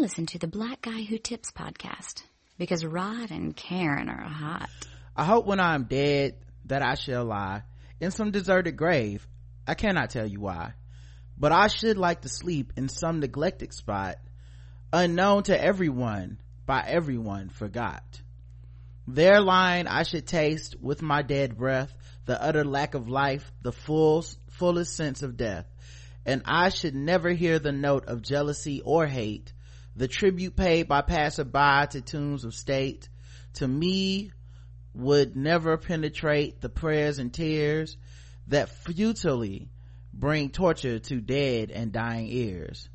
Listen to the Black Guy Who Tips podcast because Rod and Karen are hot. I hope when I am dead that I shall lie in some deserted grave. I cannot tell you why, but I should like to sleep in some neglected spot, unknown to everyone, by everyone forgot. There lying I should taste with my dead breath the utter lack of life, the full, fullest sense of death. And I should never hear the note of jealousy or hate, the tribute paid by passerby to tombs of state. To me would never penetrate the prayers and tears that futilely bring torture to dead and dying ears.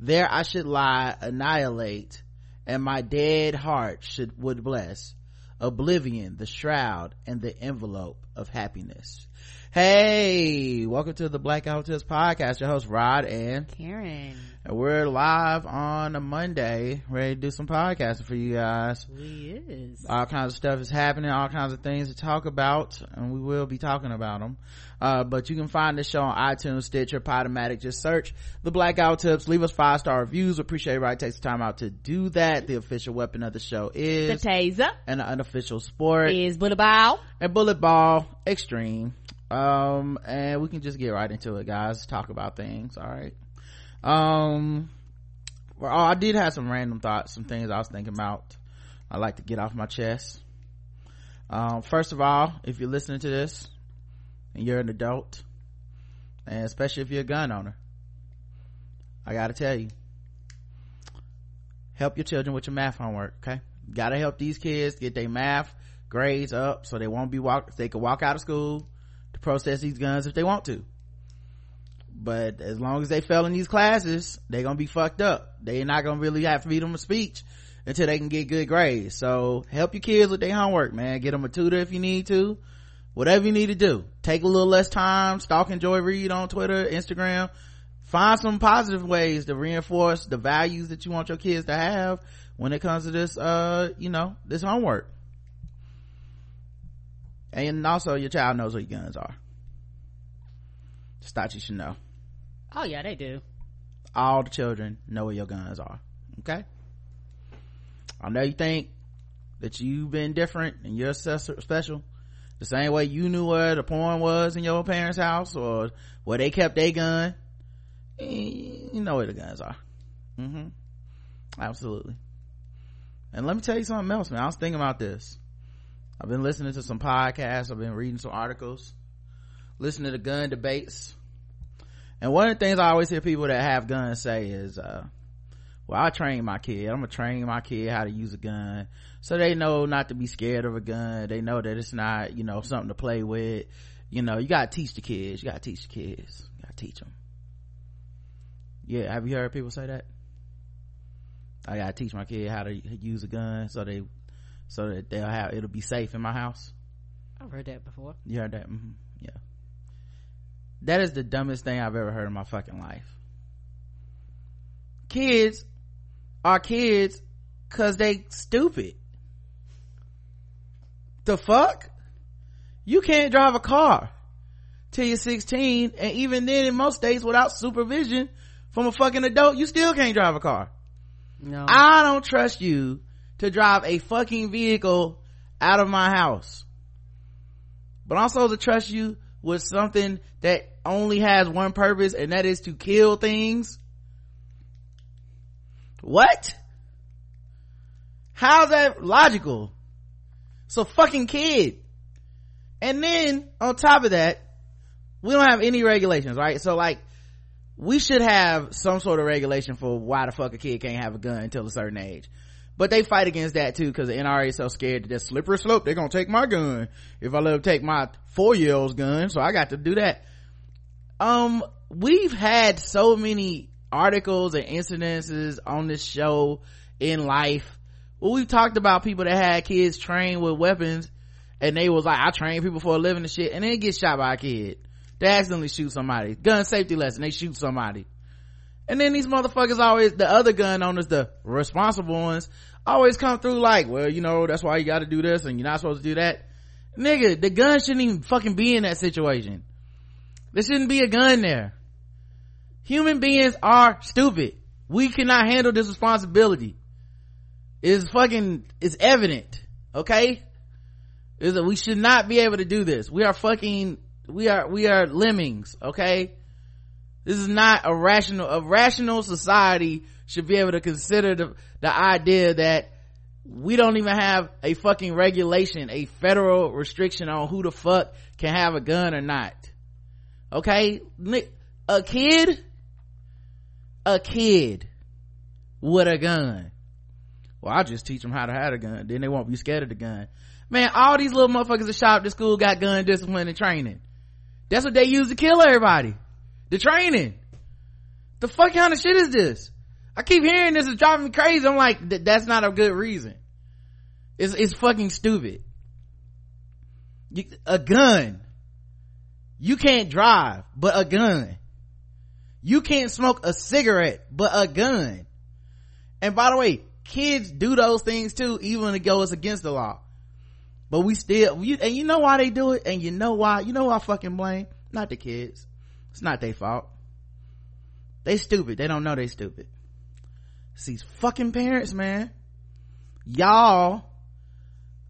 There I should lie, annihilate, and my dead heart should would bless oblivion, the shroud, and the envelope of happiness. Hey, welcome to the Black Guy Who podcast. Your host Rod and Karen. We're live on a Monday, ready to do some podcasting for you guys. We is. All kinds of stuff is happening, all kinds of things to talk about, and we will be talking about them. Uh, but you can find this show on iTunes, Stitcher, Podomatic. Just search the Blackout Tips. Leave us five star reviews. Appreciate everybody takes the time out to do that. The official weapon of the show is the taser, and the unofficial sport is bullet ball and bullet ball extreme um and we can just get right into it guys talk about things all right um well, oh, i did have some random thoughts some things i was thinking about. I like to get off my chest. Um first of all if you're listening to this and you're an adult and especially if you're a gun owner i gotta tell you help your children with your math homework okay? Gotta help these kids get their math grades up so they won't be walk they can walk out of school to process these guns if they want to but as long as they fail in these classes they're gonna be fucked up. They're not gonna really have freedom of speech until they can get good grades. So help your kids with their homework man. Get them a tutor if you need to. Whatever you need to do. Take a little less time. Stalk Joy Reid on twitter instagram. Find some positive ways to reinforce the values that you want your kids to have when it comes to this uh you know this homework. And also your child knows what your guns are. Just thought you should know oh yeah they do. All the children know where your guns are okay? I know you think that you've been different and you're special the same way you knew where the porn was in your parents house or where they kept their gun you know where the guns are. Mm-hmm. Absolutely. And let me tell you something else man. I was thinking about this. I've been listening to some podcasts. I've been reading some articles, listening to the gun debates. And one of the things I always hear people that have guns say is, uh, well, I train my kid. I'm gonna train my kid how to use a gun. So they know not to be scared of a gun. They know that it's not, you know, something to play with. You know, you gotta teach the kids. You gotta teach the kids. You gotta teach them. Yeah, have you heard people say that? I gotta teach my kid how to use a gun so they so that they'll have it'll be safe in my house i've heard that before you heard that mm-hmm. That is the dumbest thing i've ever heard in my fucking life. Kids are kids because they stupid. The fuck? You can't drive a car till you're 16 and even then in most states without supervision from a fucking adult you still can't drive a car. No. I don't trust you to drive a fucking vehicle out of my house. But also to trust you with something that only has one purpose and that is to kill things. What? How's that logical? So fucking kid. And then on top of that, we don't have any regulations, right? So like, we should have some sort of regulation for why the fuck a kid can't have a gun until a certain age but they fight against that too because the NRA is so scared that slippery slope. They're gonna take my gun if I let them take my four year old's gun. So I got to do that. Um, we've had so many articles and incidences on this show in life. Well, we've talked about people that had kids trained with weapons and they was like, I train people for a living and shit and then get shot by a kid. They accidentally shoot somebody. Gun safety lesson. They shoot somebody. And then these motherfuckers always, the other gun owners, the responsible ones, always come through like, well, you know, that's why you gotta do this and you're not supposed to do that. Nigga, the gun shouldn't even fucking be in that situation. There shouldn't be a gun there. Human beings are stupid. we cannot handle this responsibility it's fucking it's evident okay is that we should not be able to do this we are fucking we are we are lemmings okay this is not a rational a rational society should be able to consider the the idea that we don't even have a fucking regulation a federal restriction on who the fuck can have a gun or not. Okay? A kid a kid with a gun. Well i'll just teach them how to have a gun. Then they won't be scared of the gun. Man all these little motherfuckers that shop at school got gun discipline and training. That's what they use to kill everybody the training the fuck kind of shit is this I keep hearing this is driving me crazy. I'm like, that's not a good reason. It's, it's fucking stupid. You, a gun. You can't drive, but a gun. You can't smoke a cigarette, but a gun. And by the way, kids do those things too, even it goes against the law. But we still, you, and you know why they do it, and you know why, you know why I fucking blame? Not the kids. It's not their fault. They stupid. They don't know they stupid it's these fucking parents, man. Y'all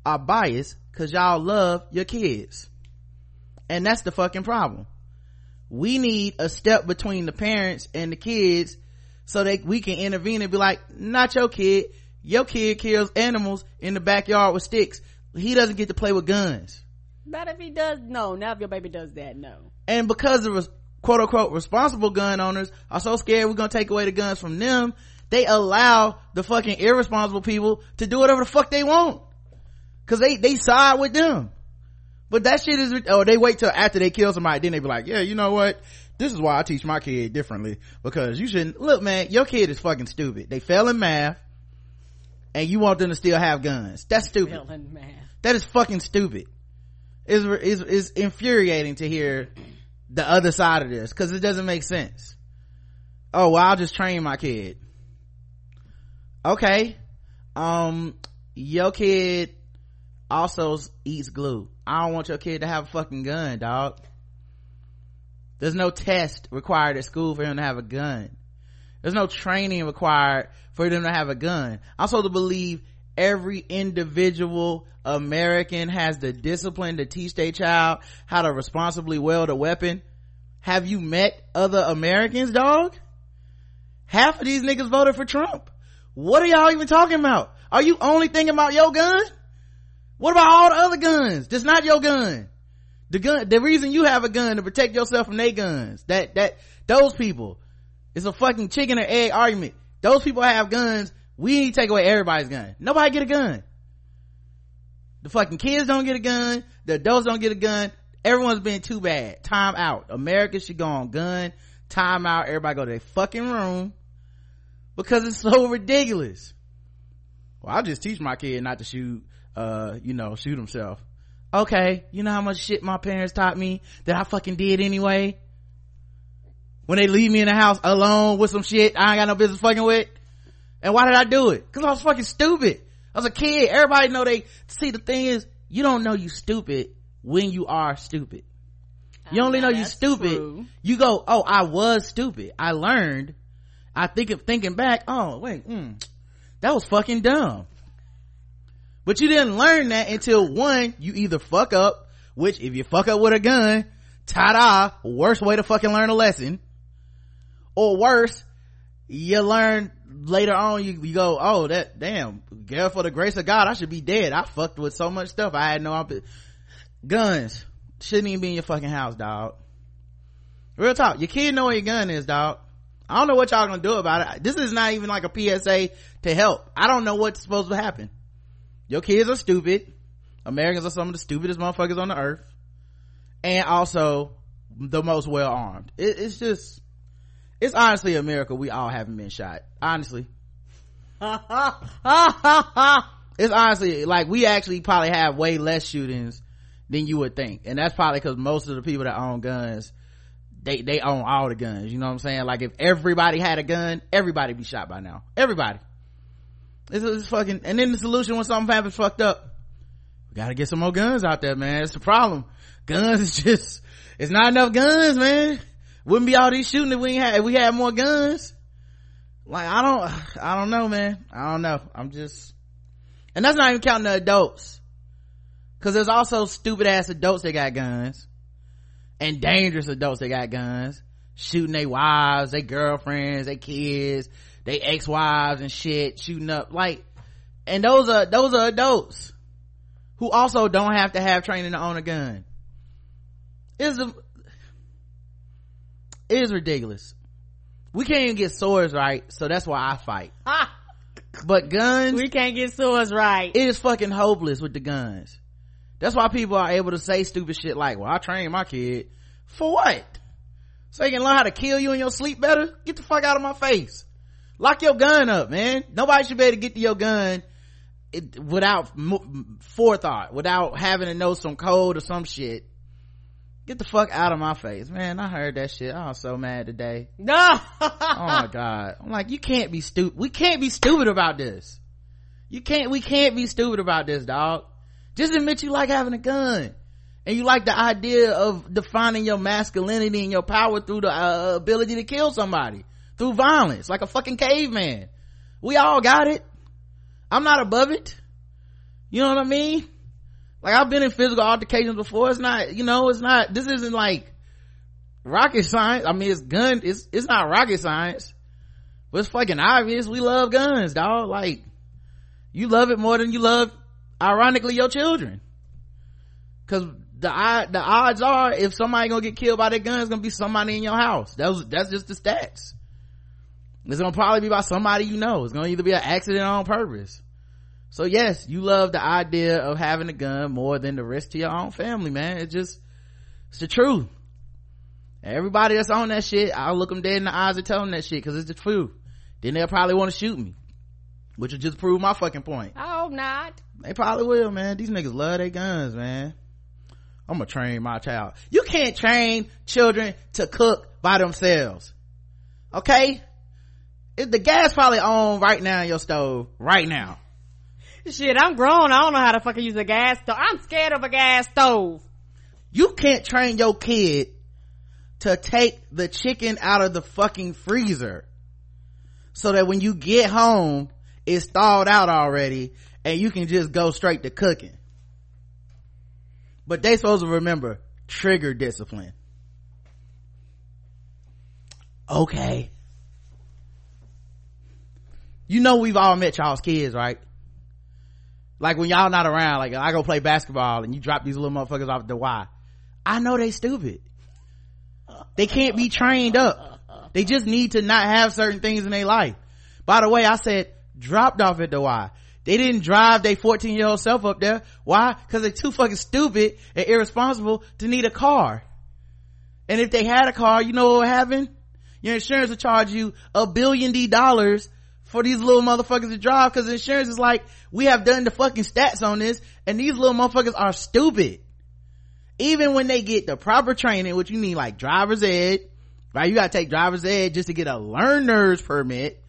are biased cause y'all love your kids. And that's the fucking problem. We need a step between the parents and the kids so that we can intervene and be like, not your kid. Your kid kills animals in the backyard with sticks. He doesn't get to play with guns. Not if he does, no. Not if your baby does that, no. And because the quote unquote responsible gun owners are so scared we're gonna take away the guns from them, they allow the fucking irresponsible people to do whatever the fuck they want. Because they they side with them. But that shit is oh they wait till after they kill somebody then they be like yeah you know what? This is why i teach my kid differently. Because you shouldn't look man your kid is fucking stupid. They fail in math and you want them to still have guns. That's stupid. that is fucking stupid. It's, it's, it's infuriating to hear the other side of this because it doesn't make sense. Oh well i'll just train my kid. Okay. Um your kid also eats glue. I don't want your kid to have a fucking gun dog. There's no test required at school for him to have a gun. There's no training required for them to have a gun. I'm supposed to believe every individual american has the discipline to teach their child how to responsibly wield a weapon have you met other americans dog half of these niggas voted for trump what are y'all even talking about? Are you only thinking about your gun? What about all the other guns? Just not your gun. The gun, the reason you have a gun to protect yourself from their guns. That, that, those people. It's a fucking chicken or egg argument. Those people have guns. We need to take away everybody's gun. Nobody get a gun. The fucking kids don't get a gun. The adults don't get a gun. Everyone's been too bad. Time out. America should go on gun. Time out. Everybody go to their fucking room because it's so ridiculous well i'll just teach my kid not to shoot uh you know shoot himself okay you know how much shit my parents taught me that i fucking did anyway when they leave me in the house alone with some shit i ain't got no business fucking with and why did i do it because i was fucking stupid i was a kid everybody know they see the thing is you don't know you stupid when you are stupid you only know, know you stupid true. you go oh i was stupid i learned I think of thinking back, oh wait, mm, that was fucking dumb. But you didn't learn that until one, you either fuck up, which if you fuck up with a gun, ta-da, worst way to fucking learn a lesson. Or worse, you learn later on, you, you go, oh, that, damn, girl, for the grace of God, I should be dead. I fucked with so much stuff. I had no, guns shouldn't even be in your fucking house, dog. Real talk. Your kid know where your gun is, dog. I don't know what y'all gonna do about it. This is not even like a PSA to help. I don't know what's supposed to happen. Your kids are stupid. Americans are some of the stupidest motherfuckers on the earth. And also the most well armed. It, it's just, it's honestly a miracle we all haven't been shot. Honestly. it's honestly like we actually probably have way less shootings than you would think. And that's probably because most of the people that own guns they they own all the guns. You know what i'm saying? Like if everybody had a gun everybody be shot by now. Everybody. It's, it's fucking and then the solution when something happens fucked up. We gotta get some more guns out there man. It's the problem. Guns is just it's not enough guns man wouldn't be all these shooting if we had if we had more guns. Like i don't i don't know man. I don't know. I'm just and that's not even counting the adults. Because there's also stupid ass adults that got guns. And dangerous adults that got guns. Shooting their wives their girlfriends their kids their ex-wives and shit shooting up. Like and those are those are adults who also don't have to have training to own a gun. Is it is ridiculous. We can't even get swords right so that's why i fight. Ah, but guns we can't get swords right. it is fucking hopeless with the guns. That's why people are able to say stupid shit like well i trained my kid. For what? So he can learn how to kill you in your sleep better? Get the fuck out of my face. Lock your gun up man. Nobody should be able to get to your gun it, without m- forethought without having to know some code or some shit get the fuck out of my face man. I heard that shit. I was so mad today. No. oh my god. I'm like you can't be stupid we can't be stupid about this. You can't we can't be stupid about this dog. Just admit you like having a gun. And you like the idea of defining your masculinity and your power through the uh, ability to kill somebody. Through violence like a fucking caveman. We all got it. I'm not above it. You know what i mean like i've been in physical altercations before. It's not you know it's not this isn't like rocket science. I mean it's gun it's it's not rocket science. But it's fucking obvious we love guns dog like you love it more than you love ironically your children. Because the the odds are if somebody gonna get killed by their gun it's gonna be somebody in your house. That's that's just the stats. It's gonna probably be by somebody you know. It's gonna either be an accident on purpose so yes you love the idea of having a gun more than the risk to your own family man. It's just it's the truth. Everybody that's on that shit i'll look them dead in the eyes and tell them that shit because it's the truth. Then they'll probably want to shoot me which will just prove my fucking point. I hope not. they probably will man. These niggas love their guns man. I'm gonna train my child. You can't train children to cook by themselves okay? If the gas probably on right now in your stove right now Shit, I'm grown. I don't know how to fucking use a gas stove. I'm scared of a gas stove. you can't train your kid to take the chicken out of the fucking freezer so that when you get home it's thawed out already and you can just go straight to cooking but they supposed to remember trigger discipline okay you know we've all met y'all's kids right like when y'all not around like i go play basketball and you drop these little motherfuckers off at the y. I know they stupid. They can't be trained up. They just need to not have certain things in their life. By the way i said dropped off at the y. They didn't drive their 14 year old self up there. Why? Because they're too fucking stupid and irresponsible to need a car. And if they had a car you know what would happen? Your insurance would charge you a billion d dollars for these little motherfuckers to drive because insurance is like we have done the fucking stats on this and these little motherfuckers are stupid. Even when they get the proper training which you need like driver's ed right? You gotta take driver's ed just to get a learner's permit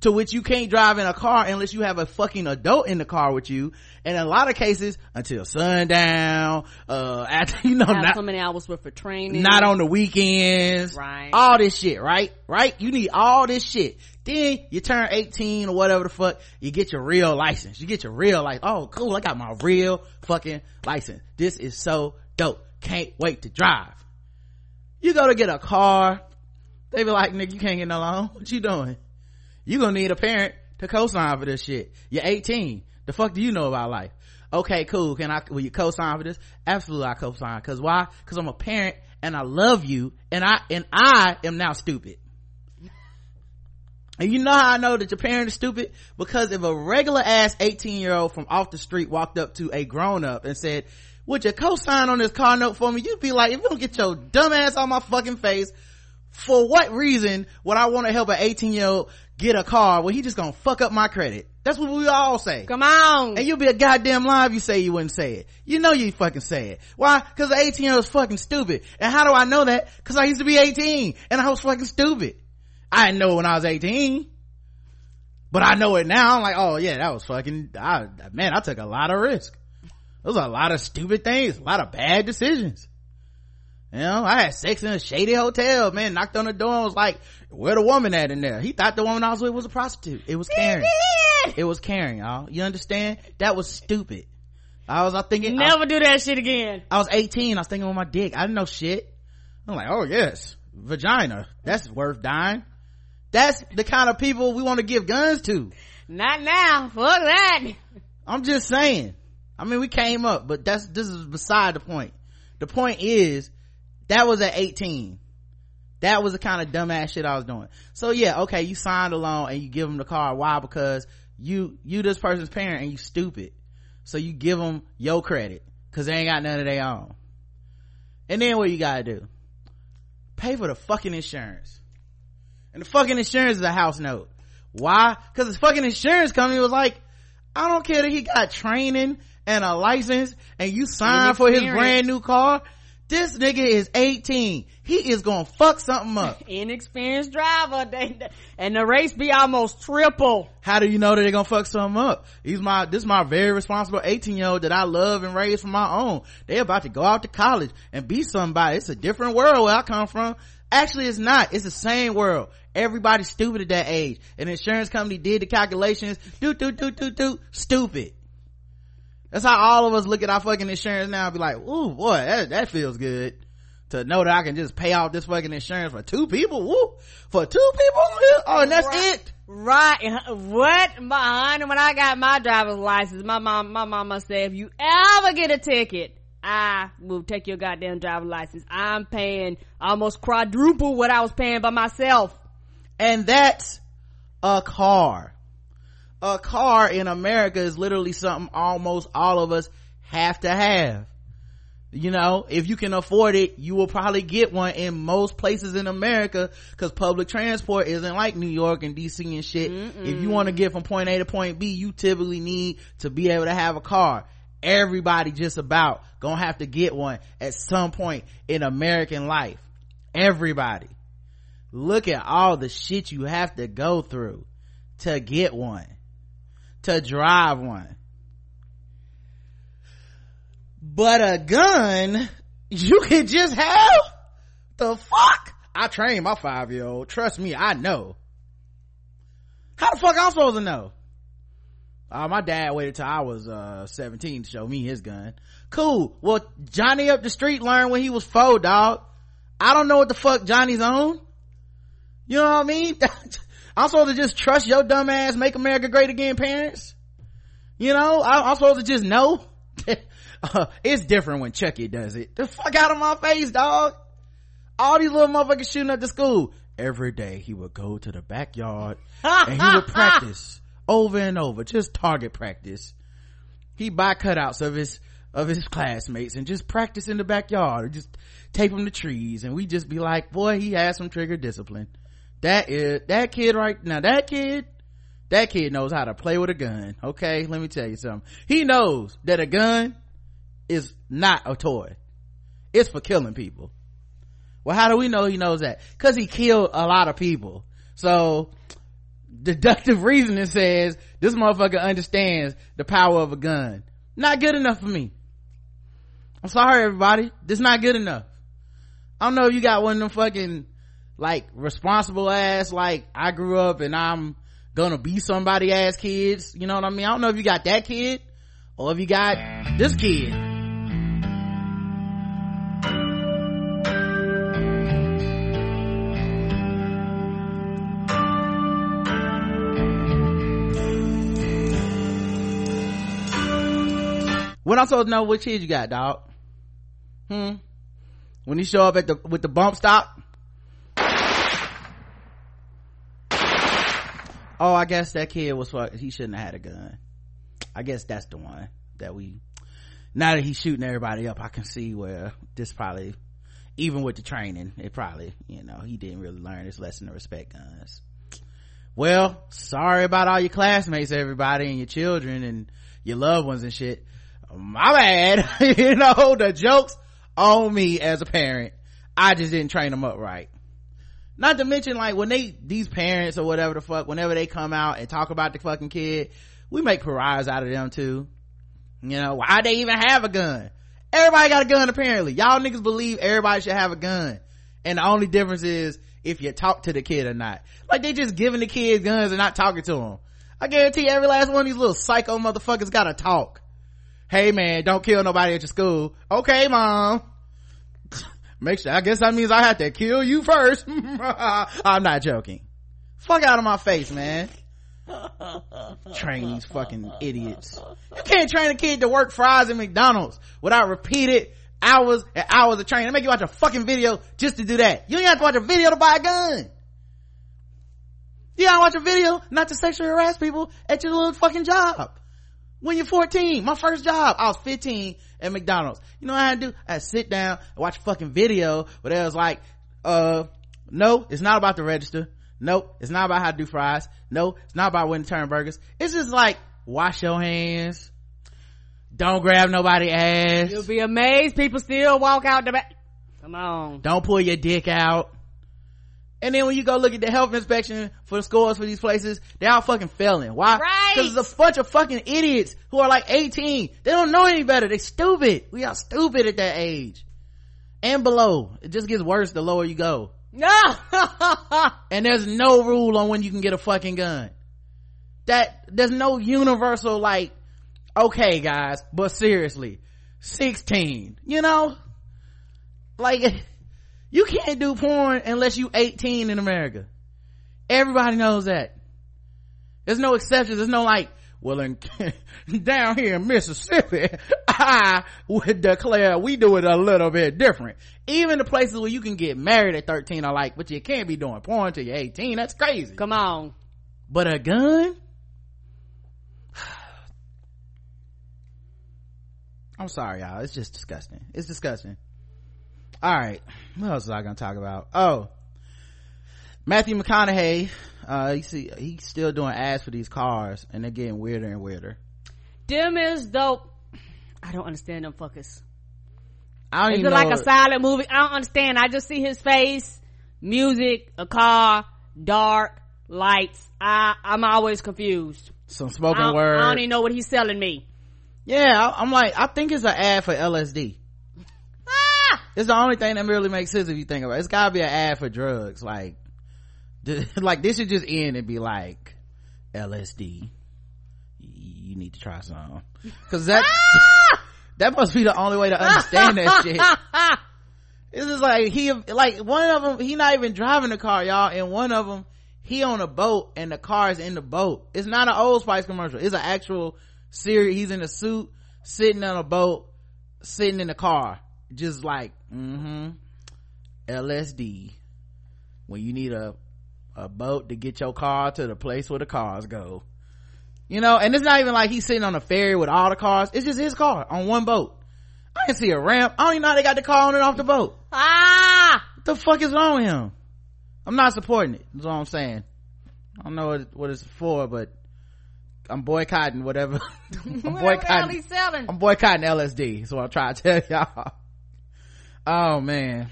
to which you can't drive in a car unless you have a fucking adult in the car with you. And in a lot of cases until sundown uh after you know Have not, so many hours worth of training. not on the weekends. Right. all this shit right? Right? You need all this shit then you turn 18 or whatever the fuck you get your real license. You get your real license. Oh cool i got my real fucking license. This is so dope. Can't wait to drive. You go to get a car. They be like nigga you can't get no loan. What you doing? You gonna need a parent to co-sign for this shit. You're 18 the fuck do you know about life? Okay cool. Can i will you co-sign for this? Absolutely i co-sign. Because why? Because i'm a parent and i love you and i and i am now stupid and you know how I know that your parent is stupid? Because if a regular ass 18 year old from off the street walked up to a grown up and said, would you co-sign on this car note for me? You'd be like, if you don't get your dumb ass on my fucking face, for what reason would I want to help an 18 year old get a car when he just gonna fuck up my credit? That's what we all say. Come on. And you'll be a goddamn lie if you say you wouldn't say it. You know you fucking say it. Why? Cause the 18 year old is fucking stupid. And how do I know that? Cause I used to be 18 and I was fucking stupid. I didn't know it when I was 18. But I know it now. I'm like, oh yeah, that was fucking, I, man, I took a lot of risk. Those are a lot of stupid things, a lot of bad decisions. You know, I had sex in a shady hotel, man, knocked on the door and was like, where the woman at in there? He thought the woman I was with was a prostitute. It was Karen. it was Karen, y'all. You understand? That was stupid. I was, I thinking. Never I, do that shit again. I was 18. I was thinking with my dick. I didn't know shit. I'm like, oh yes, vagina. That's worth dying. That's the kind of people we want to give guns to. Not now. Fuck that. I'm just saying. I mean, we came up, but that's, this is beside the point. The point is, that was at 18. That was the kind of dumbass shit I was doing. So yeah, okay, you signed a loan and you give them the car. Why? Because you, you this person's parent and you stupid. So you give them your credit cause they ain't got none of their own. And then what you gotta do? Pay for the fucking insurance. And the fucking insurance is a house note. Why? Cause the fucking insurance company was like, I don't care that he got training and a license and you signed for his brand new car. This nigga is 18. He is gonna fuck something up. Inexperienced driver. They, and the race be almost triple. How do you know that they're gonna fuck something up? He's my, this is my very responsible 18 year old that I love and raise from my own. They about to go out to college and be somebody. It's a different world where I come from. Actually, it's not. It's the same world. Everybody's stupid at that age. An insurance company did the calculations. Do, do, do, do, do. Stupid. That's how all of us look at our fucking insurance now and be like, ooh, boy, that, that feels good. To know that I can just pay off this fucking insurance for two people. Woo! For two people? Oh, and that's right. it? Right. Uh, what? My honey, when I got my driver's license, my mom, my mama said, if you ever get a ticket, I will take your goddamn driver's license. I'm paying almost quadruple what I was paying by myself. And that's a car a car in America is literally something almost all of us have to have. You know, if you can afford it, you will probably get one in most places in America because public transport isn't like New York and DC and shit. Mm-mm. If you want to get from point A to point B, you typically need to be able to have a car. Everybody just about gonna have to get one at some point in American life. Everybody. Look at all the shit you have to go through to get one to drive one. But a gun, you can just have? The fuck? I trained my five year old. Trust me, I know. How the fuck I'm supposed to know? Uh, my dad waited till I was, uh, 17 to show me his gun. Cool. Well, Johnny up the street learned when he was four, dog. I don't know what the fuck Johnny's on. You know what I mean? I'm supposed to just trust your dumb ass, make America great again parents? You know, I, am supposed to just know? uh, it's different when Chucky does it. The fuck out of my face, dog. All these little motherfuckers shooting up the school. Every day he would go to the backyard and he would practice over and over, just target practice. He buy cutouts of his, of his classmates and just practice in the backyard or just tape them to trees and we just be like, boy, he has some trigger discipline that is that kid right now that kid that kid knows how to play with a gun. Okay let me tell you something. He knows that a gun is not a toy. It's for killing people. Well how do we know he knows that? Because he killed a lot of people. So deductive reasoning says this motherfucker understands the power of a gun. Not good enough for me. I'm sorry everybody. This not good enough. I don't know if you got one of them fucking like responsible ass like i grew up and i'm gonna be somebody ass kids you know what i mean? I don't know if you got that kid or if you got this kid. When i'm supposed to know which kid you got dog? Hmm? When you show up at the with the bump stock oh i guess that kid was fuck he shouldn't have had a gun. I guess that's the one that we now that he's shooting everybody up i can see where this probably even with the training it probably you know he didn't really learn his lesson to respect guns. Well sorry about all your classmates everybody and your children and your loved ones and shit. My bad. You know the jokes on me as a parent. I just didn't train them up right not to mention like when they these parents or whatever the fuck whenever they come out and talk about the fucking kid we make pariahs out of them too. You know why they even have a gun? Everybody got a gun apparently. Y'all niggas believe everybody should have a gun. And the only difference is if you talk to the kid or not. Like they just giving the kids guns and not talking to them i guarantee every last one of these little psycho motherfuckers gotta talk. Hey man don't kill nobody at your school. Okay mom make sure i guess that means i have to kill you first. I'm not joking. Fuck out of my face man. Train these fucking idiots. You can't train a kid to work fries at mcdonald's without repeated hours and hours of training. They make you watch a fucking video just to do that. You don't have to watch a video to buy a gun. You gotta watch a video not to sexually harass people at your little fucking job. When you're 14 my first job i was 15 at mcdonald's. You know what i had to do? I sit down and watch a fucking video where they was like uh no it's not about the register. Nope it's not about how to do fries. No it's not about when to turn burgers. It's just like wash your hands. Don't grab nobody ass. You'll be amazed. People still walk out the back. Come on. don't pull your dick out and then when you go look at the health inspection for the scores for these places, they're all fucking failing. Why? Right. Because it's a bunch of fucking idiots who are like 18. They don't know any better. They stupid. We are stupid at that age. And below. It just gets worse the lower you go. No. And there's no rule on when you can get a fucking gun. That, there's no universal like, okay guys, but seriously, 16, you know? Like, you can't do porn unless you 18 in America. Everybody knows that. There's no exceptions. There's no like, well, in, down here in Mississippi, I would declare we do it a little bit different. Even the places where you can get married at 13 are like, but you can't be doing porn till you're 18. That's crazy. Come on. But a gun? I'm sorry, y'all. It's just disgusting. It's disgusting. All right. What else was I gonna talk about? Oh, Matthew McConaughey. Uh, you see, he's still doing ads for these cars, and they're getting weirder and weirder. Them is dope. I don't understand them fuckers. I don't Is even it like a silent movie? I don't understand. I just see his face, music, a car, dark, lights. I, I'm always confused. some I spoken don't. I don't even know what he's selling me. yeah, I, I'm like, I think it's an ad for LSD. It's the only thing that really makes sense if you think about it. It's gotta be an ad for drugs. Like, like this should just end and be like, LSD. You need to try some. Cause that, that must be the only way to understand that shit. It's just like he, like one of them, he not even driving the car, y'all. And one of them, he on a boat and the car is in the boat. It's not an Old Spice commercial. It's an actual series. He's in a suit, sitting on a boat, sitting in the car, just like, mm-hmm, LSD. When you need a, a boat to get your car to the place where the cars go. You know, and it's not even like he's sitting on a ferry with all the cars. It's just his car on one boat. I can see a ramp. I don't even know how they got the car on and off the boat. ah! What the fuck is wrong with him? I'm not supporting it. That's all I'm saying. I don't know what, what it's for, but I'm boycotting whatever. I'm Whatever the hell boycotting. I'm boycotting LSD. What I'm trying to tell y'all. Oh man.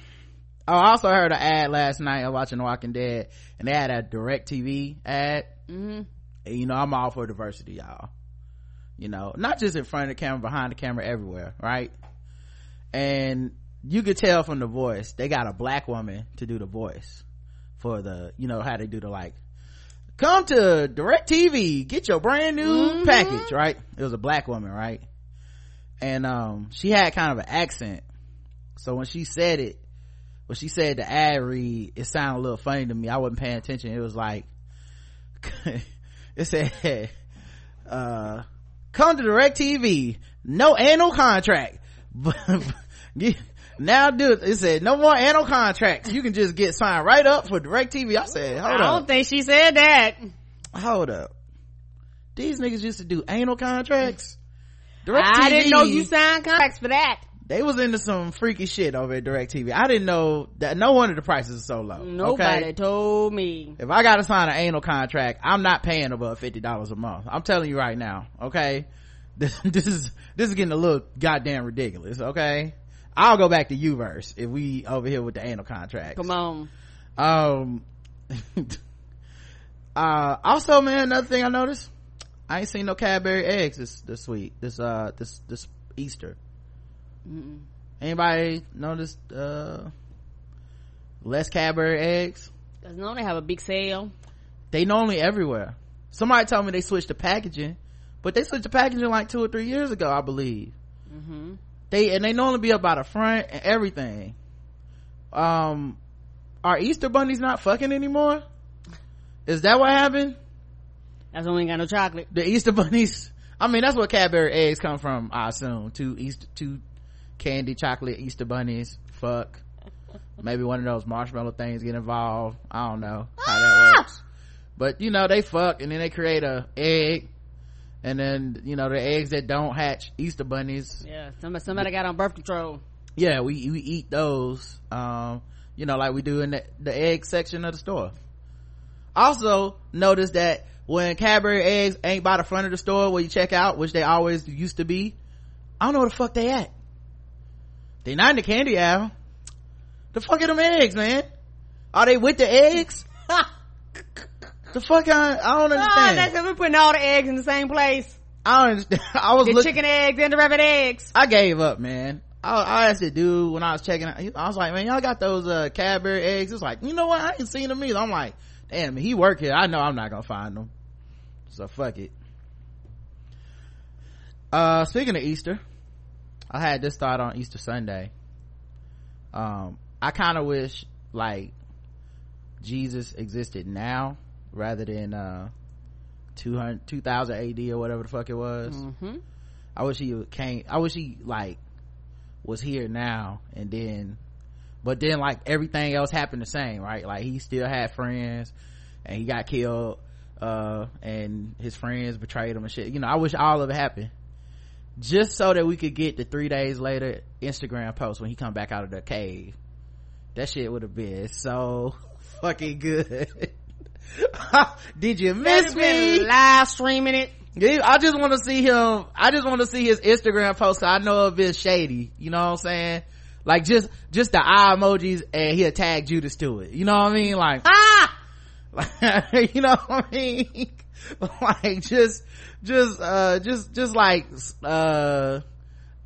Oh, I also heard an ad last night. I was watching The Walking Dead, and they had a Direct TV ad. hmm And, you know, I'm all for diversity, y'all. You know, not just in front of the camera, behind the camera, everywhere, right? And you could tell from the voice, they got a black woman to do the voice for the, you know, how they do the like, come to direct TV, get your brand new Mhm. package, right? It was a black woman, right? And, um, she had kind of an accent. So when she said it, when she said the ad read, it sounded a little funny to me. I wasn't paying attention. It was like, it said, uh, come to direct TV, no annual contract. Get- now do it. It said no more annual contracts. You can just get signed right up for direct TV. I said, hold I up, don't think she said that. hold up. These niggas used to do anal contracts. Direct I didn't know you signed contracts for that. They was into some freaky shit over at Direct TV. I didn't know that. No wonder the prices are so low. Nobody Okay? told me. If I gotta sign an annual contract, I'm not paying above fifty dollars a month. I'm telling you right now, okay? This, this is this is getting a little goddamn ridiculous, okay? I'll go back to Uverse if we over here with the annual contract. Come on. Um. uh. Also, man, another thing I noticed, I ain't seen no Cadbury eggs this this week. This uh this this Easter. Anybody notice uh less Cadbury eggs? Cause no, they have a big sale. They normally everywhere. Somebody told me they switched the packaging, but they switched the packaging like two or three years ago, I believe. Mm-hmm. They and they normally be up by the front and everything. Um, are Easter bunnies not fucking anymore? Is that what happened? That's when we ain't got no chocolate. The Easter bunnies. I mean, that's what Cadbury eggs come from. I assume two Easter, two candy chocolate Easter bunnies. Fuck. Maybe one of those marshmallow things get involved. I don't know how that works. But you know, they fuck and then they create a egg. And then, you know, the eggs that don't hatch Easter bunnies. Yeah, somebody somebody got on birth control. Yeah, we, we eat those. Um, you know, like we do in the, the egg section of the store. Also, notice that when Cadbury eggs ain't by the front of the store where you check out, which they always used to be, I don't know where the fuck they at. They not in the candy aisle. The fuck are them eggs, man? Are they with the eggs? the fuck I, I don't Oh, understand. that's because we're putting all the eggs in the same place. I don't understand. I was The looking. chicken eggs and the rabbit eggs. I gave up, man. I, I asked the dude when I was checking out. I was like, man, y'all got those, uh, Cadbury eggs? It's like, you know what? I ain't seen them either. I'm like, damn, he work here. I know I'm not gonna find them. So fuck it. Uh, speaking of Easter, I had this thought on Easter Sunday. Um, I kind of wish, like, Jesus existed now rather than, uh, 200, 2000 AD or whatever the fuck it was. Mm-hmm. I wish he came. I wish he like was here now and then, but then like everything else happened the same, right? Like he still had friends, and he got killed, uh, and his friends betrayed him and shit. You know, I wish all of it happened, just so that we could get the three days later Instagram post when he come back out of the cave. That shit would have been so fucking good. Did you miss me? Live streaming it. I just want to see him. I just want to see his Instagram post. So I know if it's shady. You know what I'm saying? Like just, just the eye emojis and he'll tag Judas to it. You know what I mean? Like, ah! you know what I mean? like just, just, uh, just, just like, uh,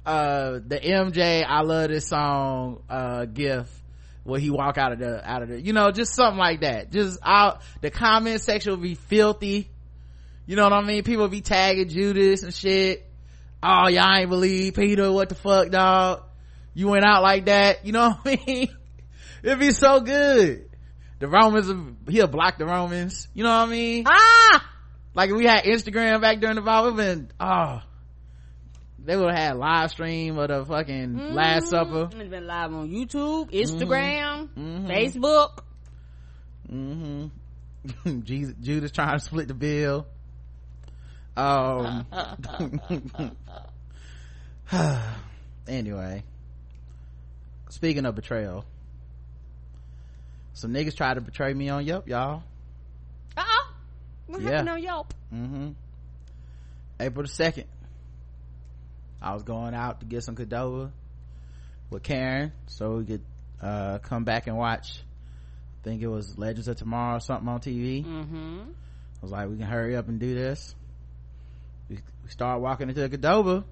uh, the MJ, I love this song, uh, gift where he walk out of the, out of the, you know, just something like that. Just out, the comment section will be filthy you know what I mean? People be tagging Judas and shit. Oh, y'all ain't believe Peter. What the fuck, dog? You went out like that. You know what I mean? It'd be so good. The Romans, he'll block the Romans. You know what I mean? Ah! Like if we had Instagram back during the Bible, been, oh, they would have had live stream of the fucking Last Supper. It's been live on YouTube, Instagram, Mhm. Facebook. Mm-hmm. Jesus, Judas trying to split the bill. Um. anyway, speaking of betrayal, some niggas tried to betray me on Yelp, y'all. What Yeah. happened on Yelp? Mm-hmm. April the second, I was going out to get some Qdoba with Karen, so we could uh, come back and watch. I think it was Legends of Tomorrow or something on TV. Mm-hmm. I was like, we can hurry up and do this. We, we start walking into the Qdoba,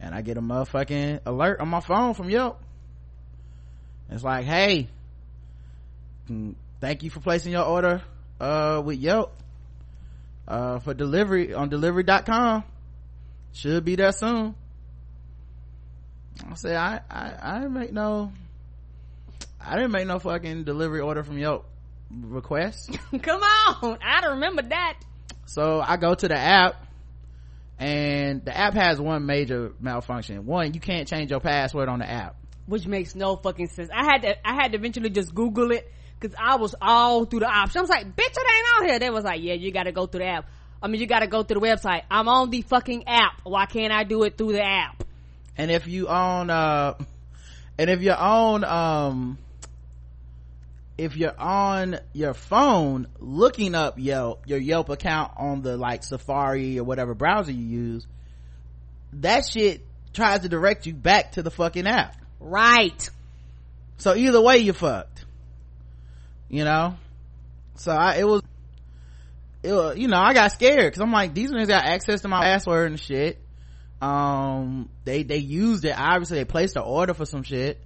and I get a motherfucking alert on my phone from Yelp. It's like, hey, thank you for placing your order uh, with Yelp uh, for delivery on delivery.com. Should be there soon. I said, I, I, I didn't make no, I didn't make no fucking delivery order from Yelp request. Come on. I don't remember that. So I go to the app and the app has one major malfunction. One, you can't change your password on the app. Which makes no fucking sense. I had to, I had to eventually just Google it because I was all through the options. I was like, bitch, it ain't on here. They was like, yeah, you gotta go through the app. I mean, you gotta go through the website. I'm on the fucking app. Why can't I do it through the app? And if you own, uh, and if you're on, um, if you're on your phone looking up Yelp, your Yelp account on the like Safari or whatever browser you use, that shit tries to direct you back to the fucking app. Right. So either way, you fucked. You know? So I, it was, it was, you know, I got scared because I'm like, these niggas got access to my password and shit. um they they used it. Obviously they placed an order for some shit.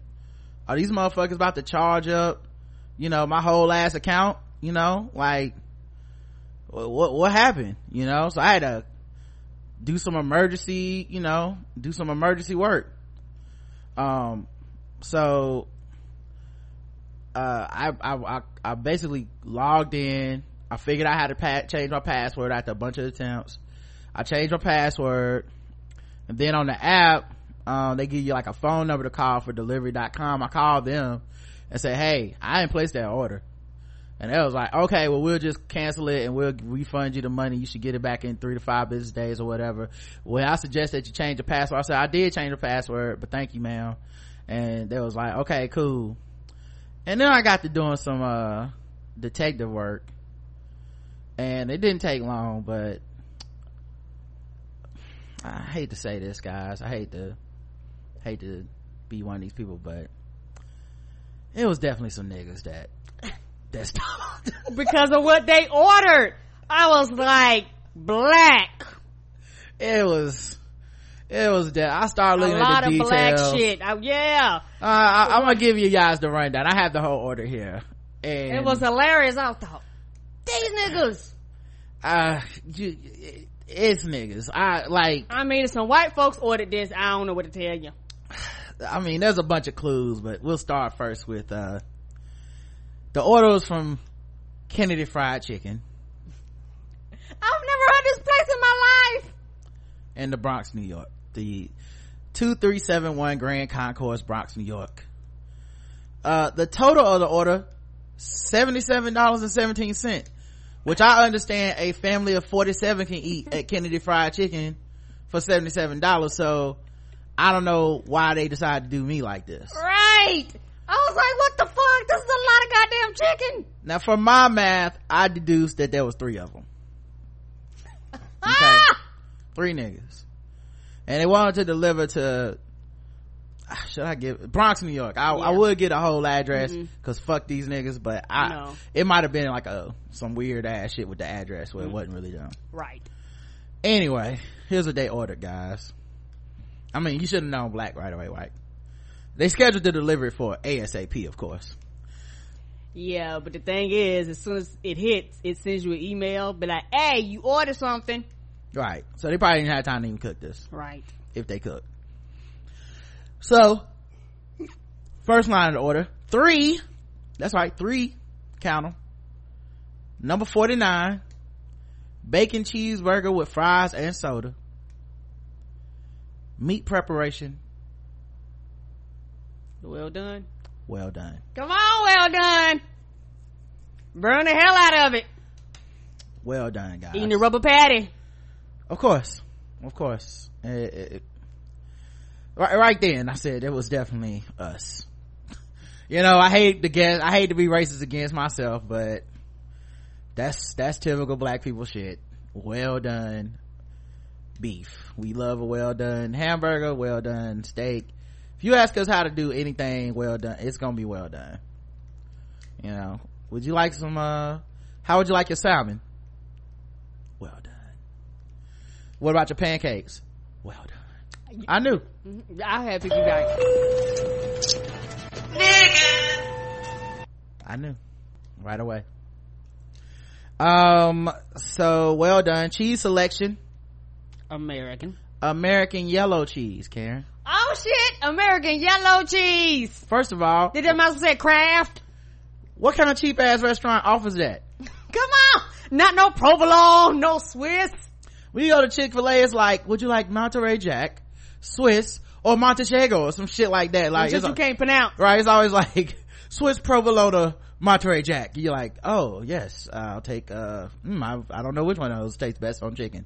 Are these motherfuckers about to charge up you know my whole ass account you know? Like what what happened you know? So i had to do some emergency you know do some emergency work. Um so uh I, I i basically logged in. I figured i had to pa- change my password after a bunch of attempts. I changed my password. And then on the app um, they give you like a phone number to call for delivery.com i called them and said hey i didn't place that order. And it was like okay well we'll just cancel it and we'll refund you the money. You should get it back in three to five business days or whatever. Well i suggest that you change the password. I said i did change the password but thank you ma'am. And they was like okay cool and then i got to doing some uh detective work and it didn't take long but i hate to say this guys i hate to hate to be one of these people but it was definitely some niggas that that stopped because of what they ordered. I was like, black. it was it was that i started looking A lot at the of black shit. I- yeah. uh, I, i'm gonna give you guys the rundown i have the whole order here and It was hilarious. I thought, these niggas. uh you, it's niggas i like I mean, if some white folks ordered this, I don't know what to tell you. I mean, there's a bunch of clues, but we'll start first with, uh, the order was from Kennedy Fried Chicken I've never heard this place in my life. in the Bronx, New York. The 2371 Grand Concourse, Bronx, New York. Uh, the total of the order, $77.17, which I understand a family of 47 can eat at Kennedy Fried Chicken for $77. So, I don't know why they decided to do me like this. Right. I was like, what the fuck? This is a lot of goddamn chicken. Now, from my math, I deduced that there was three of them. Okay, Ah! three niggas, and they wanted to deliver to. ah, Should I give Bronx, New York? I, I would get a whole address because fuck these niggas, but I No. it might have been like a some weird ass shit with the address Mm-hmm. where it wasn't really done. Right. Anyway, here's what they ordered, guys. I mean, you should have known black right away, right? They scheduled the delivery for ASAP, of course. Yeah, but the thing is, as soon as it hits, it sends you an email, be like, hey, you ordered something. Right. So they probably didn't have time to even cook this. Right. if they cook. So, first line of the order, three, that's right, three, count them Number 49, bacon cheeseburger with fries and soda. Meat preparation, Well done. well done. Come on, well done. Burn the hell out of it. Well done, guys. Eating the rubber patty. Of course. Of course. It- it- it- right, right then, I said it was definitely us. You know, I hate to get, I hate to be racist against myself, but that's, that's typical black people shit. Well done beef. We love a well done hamburger, well done steak. If you ask us how to do anything well done, it's gonna be well done. You know, would you like some, uh, how would you like your salmon? Well done. What about your pancakes? Well done. I knew. I had people like, nigga. I knew. Right away. Um, so well done. Cheese selection. American. American yellow cheese, Karen. Oh shit, American yellow cheese. First of all, Did that mouse say Kraft? what kind of cheap ass restaurant offers that? Come on. Not no provolone, no Swiss. When you go to Chick-fil-A, it's like, would you like Monterey Jack, Swiss, or Montechego or some shit like that? Like, Just you can't pronounce. right? It's always like Swiss provolone Monterey Jack. You're like, oh yes, I'll take. uh mm, I, I don't know which one of those tastes best on chicken.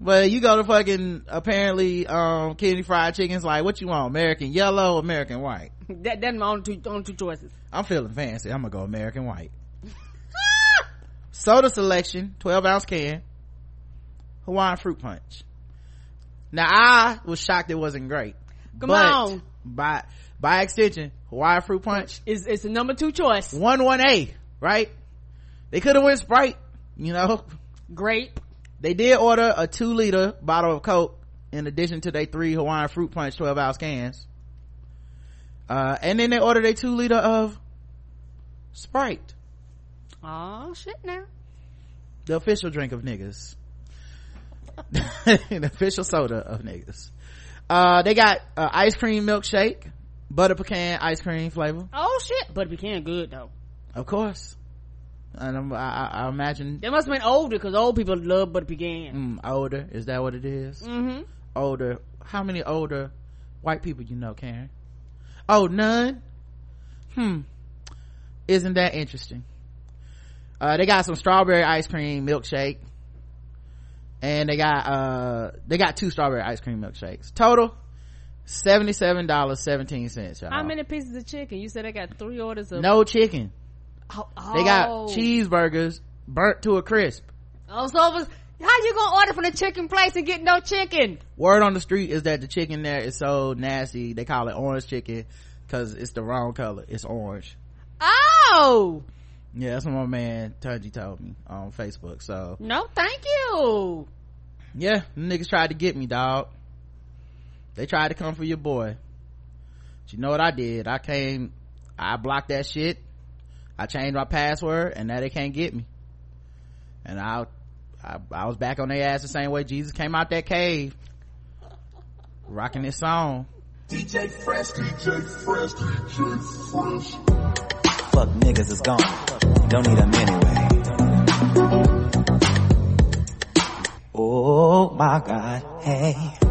But you go to fucking apparently um Kennedy Fried Chicken's like, what you want? American yellow, American white. That that's my only two only two choices. I'm feeling fancy. I'm gonna go American white. Soda selection, 12 ounce can. Hawaiian fruit punch. Now I was shocked it wasn't great. Come but on. By, by extension, Hawaiian fruit punch, is it's the number two choice. one one A, right? They could have went Sprite, you know. Grape. They did order a two liter bottle of Coke in addition to their three Hawaiian fruit punch 12 ounce cans. Uh, and then they ordered a two liter of Sprite. Oh shit now. The official drink of niggas. the official soda of niggas. Uh, they got uh, ice cream milkshake, butter pecan ice cream flavor. Oh shit. butter pecan good though. Of course. And I'm, I, I imagine They must have been older because old people love butter pecan. mm, older. Is that what it is? Mm-hmm. Older. How many older white people you know, Karen? Oh, none? Hmm. Isn't that interesting? Uh, they got some strawberry ice cream milkshake. And they got, uh, they got two strawberry ice cream milkshakes. Total, $77.17, y'all. How many pieces of chicken? You said they got three orders of. No chicken. Oh, They got oh. cheeseburgers burnt to a crisp. Oh, so it was, how you gonna order from the chicken place and get no chicken? Word on the street is that the chicken there is so nasty. They call it orange chicken because it's the wrong color. It's orange. Oh Yeah, that's what my man Tunji told me on Facebook. So no, thank you. yeah, them niggas tried to get me, dog. They tried to come for your boy. But you know what I did? I came, I blocked that shit. I changed my password, and now they can't get me. And I, I, I was back on their ass the same way Jesus came out that cave, rocking this song. DJ Fresh, DJ Fresh, DJ Fresh. Fuck niggas is gone. Don't need them anyway. Oh my god, hey.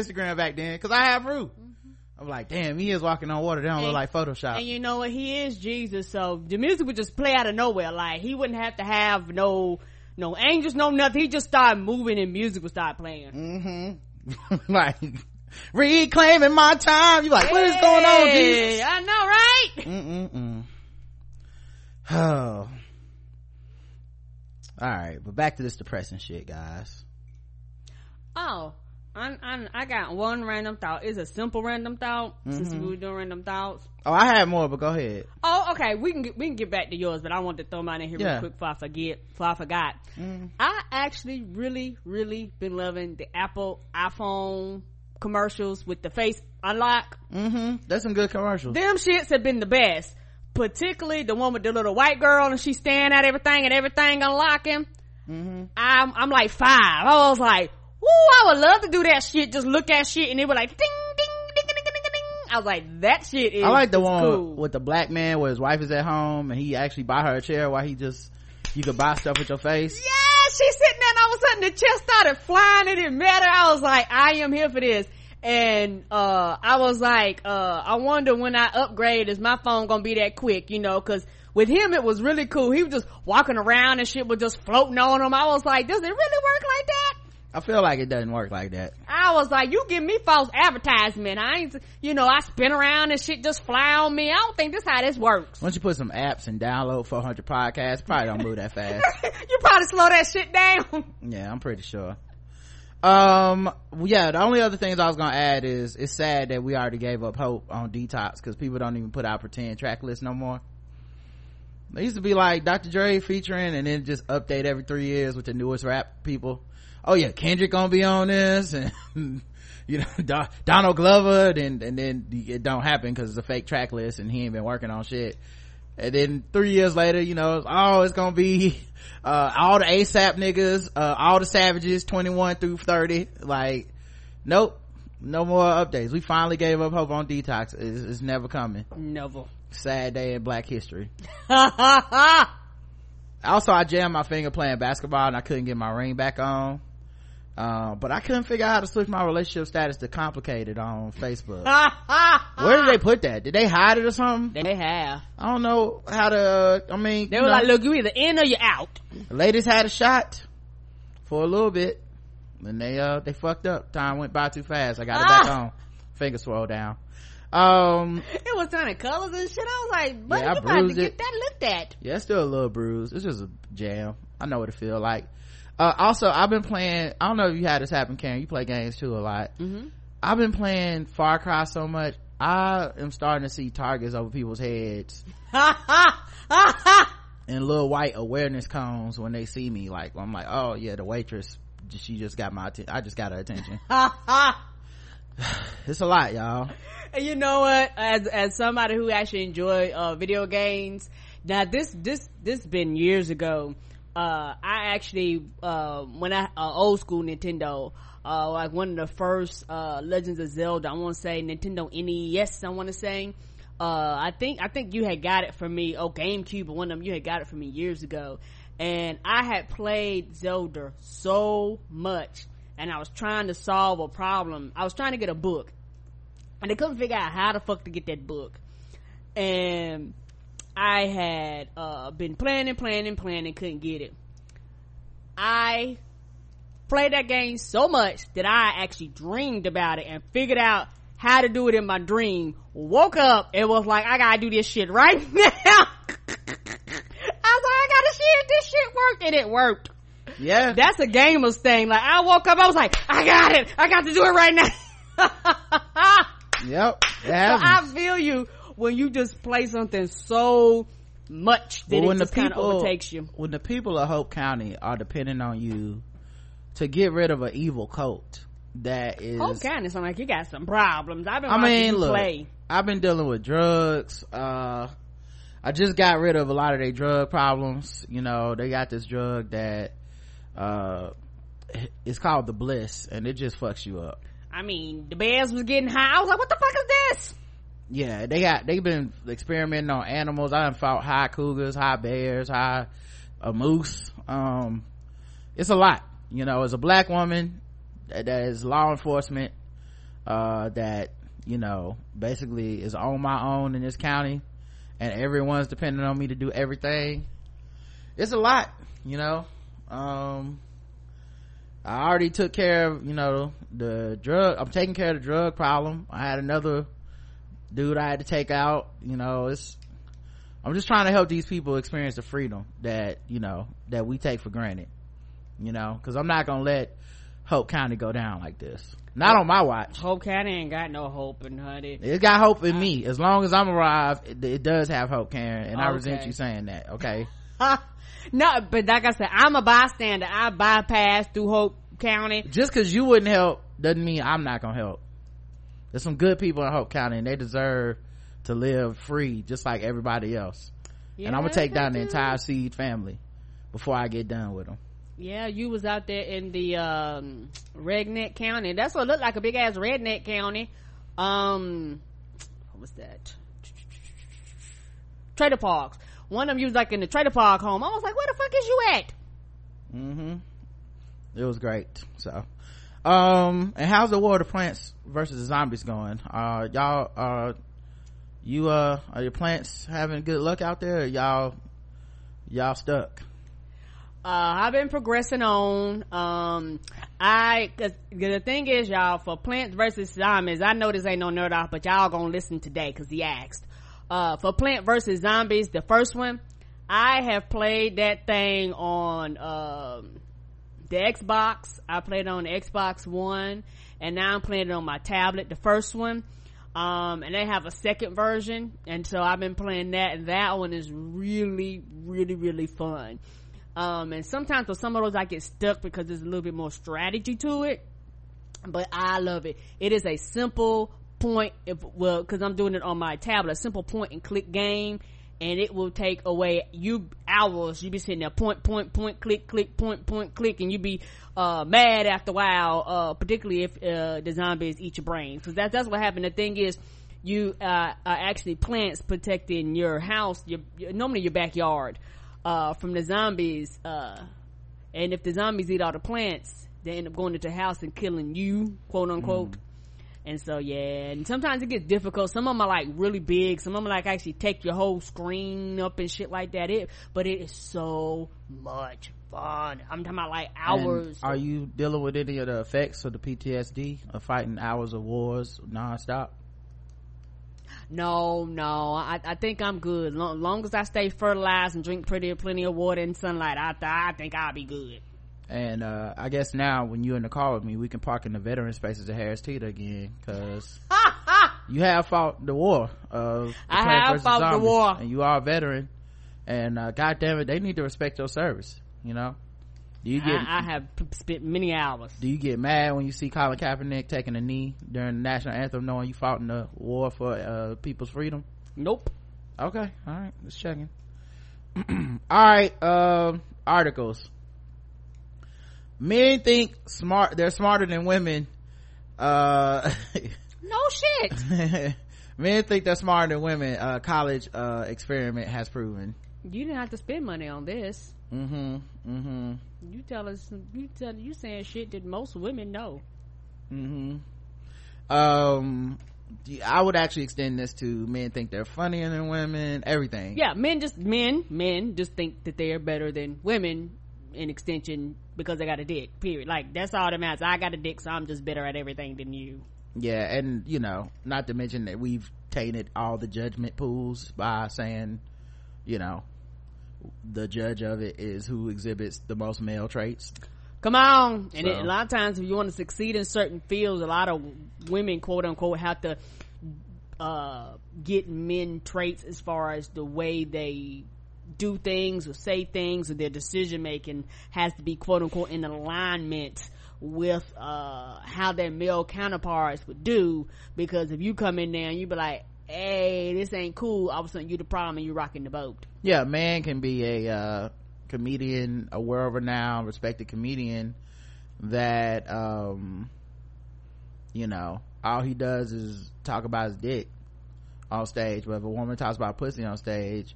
Instagram back then because I have proof. I'm like, damn, he is walking on water. They don't look like Photoshop. And you know what? He is Jesus, so the music would just play out of nowhere. Like he wouldn't have to have no, no angels, no nothing. He just started moving and music would start playing. mm-hmm. like reclaiming my time. You like, what is going on, Jesus? I know, right? Mm-mm-mm. Oh. All right, but back to this depressing shit, guys. Oh, I, I, I got one random thought. It's a simple random thought since mm-hmm. we were doing random thoughts. Oh, I had more, but go ahead. Oh, okay. We can get, we can get back to yours, but I wanted to throw mine in here Yeah. real quick before I forget. Before I forgot, mm. I actually really, really been loving the Apple iPhone commercials with the face unlock. Mm-hmm. That's some good commercials. Them shits have been the best. Particularly the one with the little white girl and she's staring at everything and everything unlocking. Mm-hmm. I'm I'm like five. I was like, Ooh, I would love to do that shit. Just look at shit and it would like ding ding ding, ding, ding, ding, ding. I was like, that shit is. I like the one cool. with the black man where his wife is at home and he actually buy her a chair while he just you could buy stuff with your face. Yeah, she's sitting there and all of a sudden the chair started flying. and It didn't matter. I was like, I am here for this. And, uh, I was like, uh, I wonder when I upgrade, is my phone gonna be that quick, you know, cause with him it was really cool. He was just walking around and shit was just floating on him. I was like, does it really work like that? I feel like it doesn't work like that. I was like, you give me false advertisement. I ain't, you know, I spin around and shit just fly on me. I don't think this how this works. Once you put some apps and download 400 podcasts, probably don't move that fast. you probably slow that shit down. yeah, I'm pretty sure. Um, yeah, the only other things I was gonna add is it's sad that we already gave up hope on detox because people don't even put out pretend track lists no more. They used to be like Dr. Dre featuring and then just update every three years with the newest rap people. Oh yeah, Kendrick gonna be on this and you know Don- Donald Glover and and then it don't happen because it's a fake track list and he ain't been working on shit. And then three years later, you know, oh, it's gonna be, uh, all the ASAP niggas, uh, all the savages, 21 through 30. Like, nope. No more updates. We finally gave up hope on detox. It's, it's never coming. Never. Sad day in black history. Also, I jammed my finger playing basketball and I couldn't get my ring back on. Uh, but I couldn't figure out how to switch my relationship status to complicated on Facebook. Where did they put that? Did they hide it or something? They have. I don't know how to, uh, I mean, They were know. like, look, you either in or you're out. The ladies had a shot for a little bit and they uh they fucked up time went by too fast i got it back Ah. on finger swirled down um It was turning colors and shit. I was like, buddy, Yeah, I you about to bruised get it. that looked at. yeah it's still a little bruised it's just a jam i know what it feel like uh also i've been playing i don't know if you had this happen karen you play games too a lot Mm-hmm. i've been playing far cry so much i am starting to see targets over people's heads and little white awareness cones when they see me like i'm like oh yeah the waitress she just got my atten- i just got her attention it's a lot y'all And you know what? As as somebody who actually enjoy uh, video games, now this this this been years ago. Uh, I actually uh, when I uh, old school Nintendo, uh, like one of the first uh, Legends of Zelda. I want to say Nintendo NES. I want to say. Uh, I think I think you had got it for me. Oh, GameCube, or one of them. You had got it for me years ago, and I had played Zelda so much, and I was trying to solve a problem. I was trying to get a book and they couldn't figure out how the fuck to get that book. And I had uh been planning, planning, planning, couldn't get it. I played that game so much that I actually dreamed about it and figured out how to do it in my dream. Woke up and was like, I gotta do this shit right now. I was like, I gotta see if this shit worked, and it worked. yeah That's a gamer's thing. Like I woke up, I was like, I got it. I got to do it right now. yep So I feel you when you just play something so much that But it just kind of overtakes you. when the people of hope county are depending on you to get rid of an evil cult that is kind of sound like you got some problems. I've been I mean, look, play. I've been dealing with drugs. Uh, I just got rid of a lot of their drug problems. You know, they got this drug that, uh, it's called the bliss and it just fucks you up. I mean, the bears was getting high. I was like, what the fuck is this? Yeah, they got, they've been experimenting on animals. i have fought high cougars, high bears, high, a moose. Um, it's a lot. You know, as a black woman that, is law enforcement, uh, that, you know, basically is on my own in this county and everyone's depending on me to do everything. It's a lot, you know. Um, I already took care of, you know, the drug, I'm taking care of the drug problem. I had another dude I had to take out, you know, it's, I'm just trying to help these people experience the freedom that, you know, that we take for granted, you know, cause I'm not gonna let Hope County go down like this. Not on my watch. Hope County ain't got no hope in honey. It got hope in me. As long as I'm alive, it, it does have hope, Karen, and I resent you saying that, okay? no, but like I said, I'm a bystander. I bypass through Hope County. Just cause you wouldn't help doesn't mean I'm not gonna help. There's some good people in Hope County and they deserve to live free just like everybody else. and I'm gonna take down the entire Seed family before I get done with them. Yeah, you was out there in the um redneck county. That's what looked like a big ass redneck county. Um was that? Trader Parks. One of them you was like in the Trader Park home. I was like, where the fuck is you at? mm-hmm it was great so um and how's the war of the plants versus the zombies going? Uh y'all uh you uh are your plants having good luck out there or y'all y'all stuck? Uh i've been progressing on. Um i cause the thing is y'all for plants versus zombies i know this ain't no nerd off but y'all gonna listen today because he asked. Uh for plant versus zombies the first one i have played that thing on um the xbox. I played it on the xbox one and now i'm playing it on my tablet the first one. Um and they have a second version and so i've been playing that and that one is really really really fun. Um and sometimes with some of those i get stuck because there's a little bit more strategy to it but i love it. It is a simple point if, well because i'm doing it on my tablet a simple point and click game and it will take away you hours you be sitting there point point point click click point point click and you be uh mad after a while uh particularly if uh the zombies eat your brain. Because that's that's what happened. The thing is you uh are actually plants protecting your house your, your normally your backyard uh from the zombies uh and if the zombies eat all the plants they end up going into the house and killing you quote unquote and so yeah and sometimes it gets difficult. Some of them are like really big. Some of them like actually take your whole screen up and shit like that. It but it is so much fun. I'm talking about like And hours are you dealing with any of the effects of the ptsd of fighting hours of wars nonstop? No no. I i think i'm good. Long, long as i stay fertilized and drink pretty plenty of water and sunlight i i think i'll be good and uh i guess now when you're in the car with me we can park in the veteran spaces at harris teeter again because you have fought the war of the I have fought the war. and you are a veteran and uh god damn it they need to respect your service you know? Do you get I, I have spent many hours. Do you get mad when you see Colin Kaepernick taking a knee during the national anthem knowing you fought in the war for uh people's freedom? Nope. Okay all right just checking. All right um articles men think smart they're smarter than women uh no shit. Men think they're smarter than women. Uh college uh experiment has proven. You didn't have to spend money on this. Mm-hmm mm-hmm. You tell us you tell you saying shit that most women know. Mm-hmm. Um i would actually extend this to men think they're funnier than women everything. Yeah men just men men just think that they're better than women in extension because they got a dick period. Like that's all that matters. I got a dick so i'm just better at everything than you. Yeah and you know not to mention that we've tainted all the judgment pools by saying you know the judge of it is who exhibits the most male traits. Come on. And So- it, a lot of times if you want to succeed in certain fields a lot of women quote unquote have to uh get men traits as far as the way they do things or say things or their decision making has to be quote unquote in alignment with uh how their male counterparts would do. Because if you come in there and you be like hey this ain't cool all of a sudden you the problem and you rocking the boat. Yeah a man can be a uh comedian a world renowned respected comedian that um you know all he does is talk about his dick on stage. But if a woman talks about pussy on stage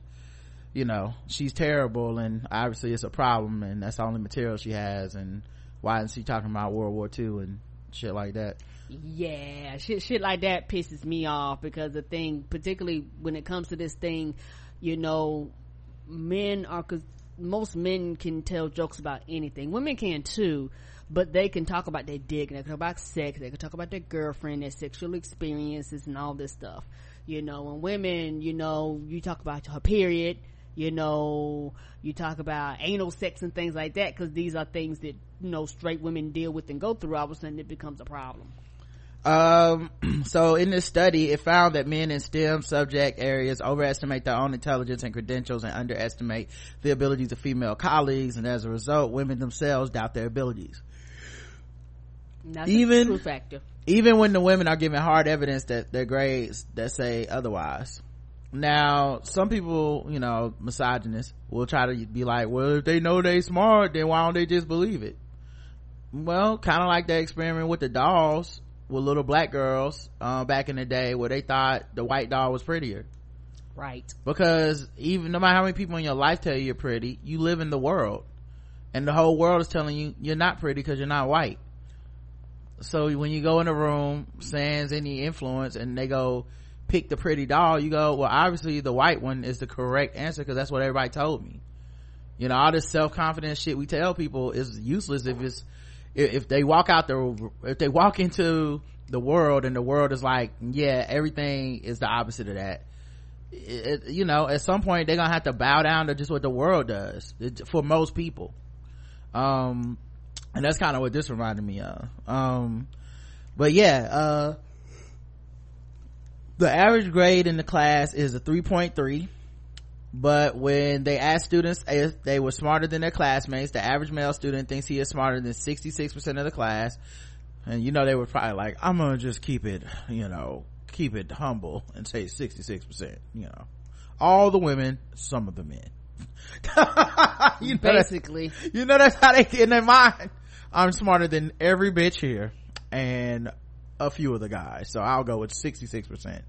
you know she's terrible and obviously it's a problem and that's the only material she has and why isn't she talking about world war ii and shit like that? Yeah shit shit like that pisses me off because the thing particularly when it comes to this thing you know men are cause most men can tell jokes about anything. Women can too but they can talk about their dick and they can talk about sex they can talk about their girlfriend their sexual experiences and all this stuff you know. And women you know you talk about her period you know you talk about anal sex and things like that because these are things that you know straight women deal with and go through all of a sudden it becomes a problem. Um so in this study it found that men in stem subject areas overestimate their own intelligence and credentials and underestimate the abilities of female colleagues and as a result women themselves doubt their abilities. That's Even- even when the women are given hard evidence that their grades that say otherwise now some people you know misogynists will try to be like well if they know they smart then why don't they just believe it? Well kind of like that experiment with the dolls with little black girls uh, back in the day where they thought the white doll was prettier. Right. Because even no matter how many people in your life tell you you're pretty you live in the world. And the whole world is telling you you're not pretty because you're not white. So when you go in a room sans any influence and they go pick the pretty doll you go well obviously the white one is the correct answer because that's what everybody told me. You know all this self-confidence shit we tell people is useless if it's if, they walk out the if they walk into the world and the world is like yeah everything is the opposite of that. It, you know at some point they're gonna have to bow down to just what the world does it, for most people. Um and that's kind of what this reminded me of. Um but yeah uh the average grade in the class is a 3.3 but when they ask students if they were smarter than their classmates the average male student thinks he is smarter than 66% of the class. And you know they were probably like i'm gonna just keep it you know keep it humble and say 66% you know. All the women some of the men. You know basically. you know that's how they get in their mind. I'm smarter than every bitch here and a few of the guys so i'll go with 66%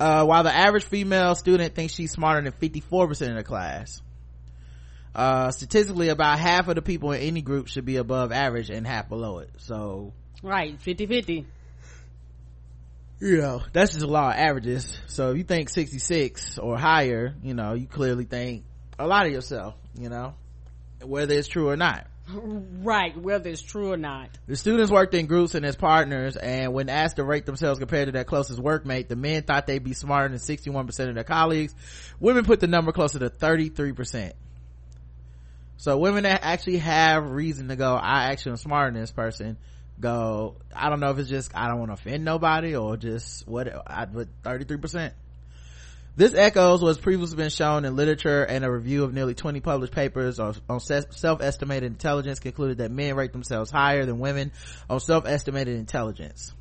uh, while the average female student thinks she's smarter than 54% of the class uh, statistically about half of the people in any group should be above average and half below it so. Right 50-50 you know that's just a law of averages. So if you think 66 or higher you know you clearly think a lot of yourself you know whether it's true or not right whether it's true or not The students worked in groups and as partners, and when asked to rate themselves compared to their closest workmate, the men thought they'd be smarter than 61% of their colleagues. Women put the number closer to 33%. So women that actually have reason to go, I actually am smarter than this person, go, I don't know if it's just, I don't want to offend nobody or just what, I, but 33%. This echoes what's previously been shown in literature and a review of nearly 20 published papers on, on self-estimated intelligence concluded that men rate themselves higher than women on self-estimated intelligence.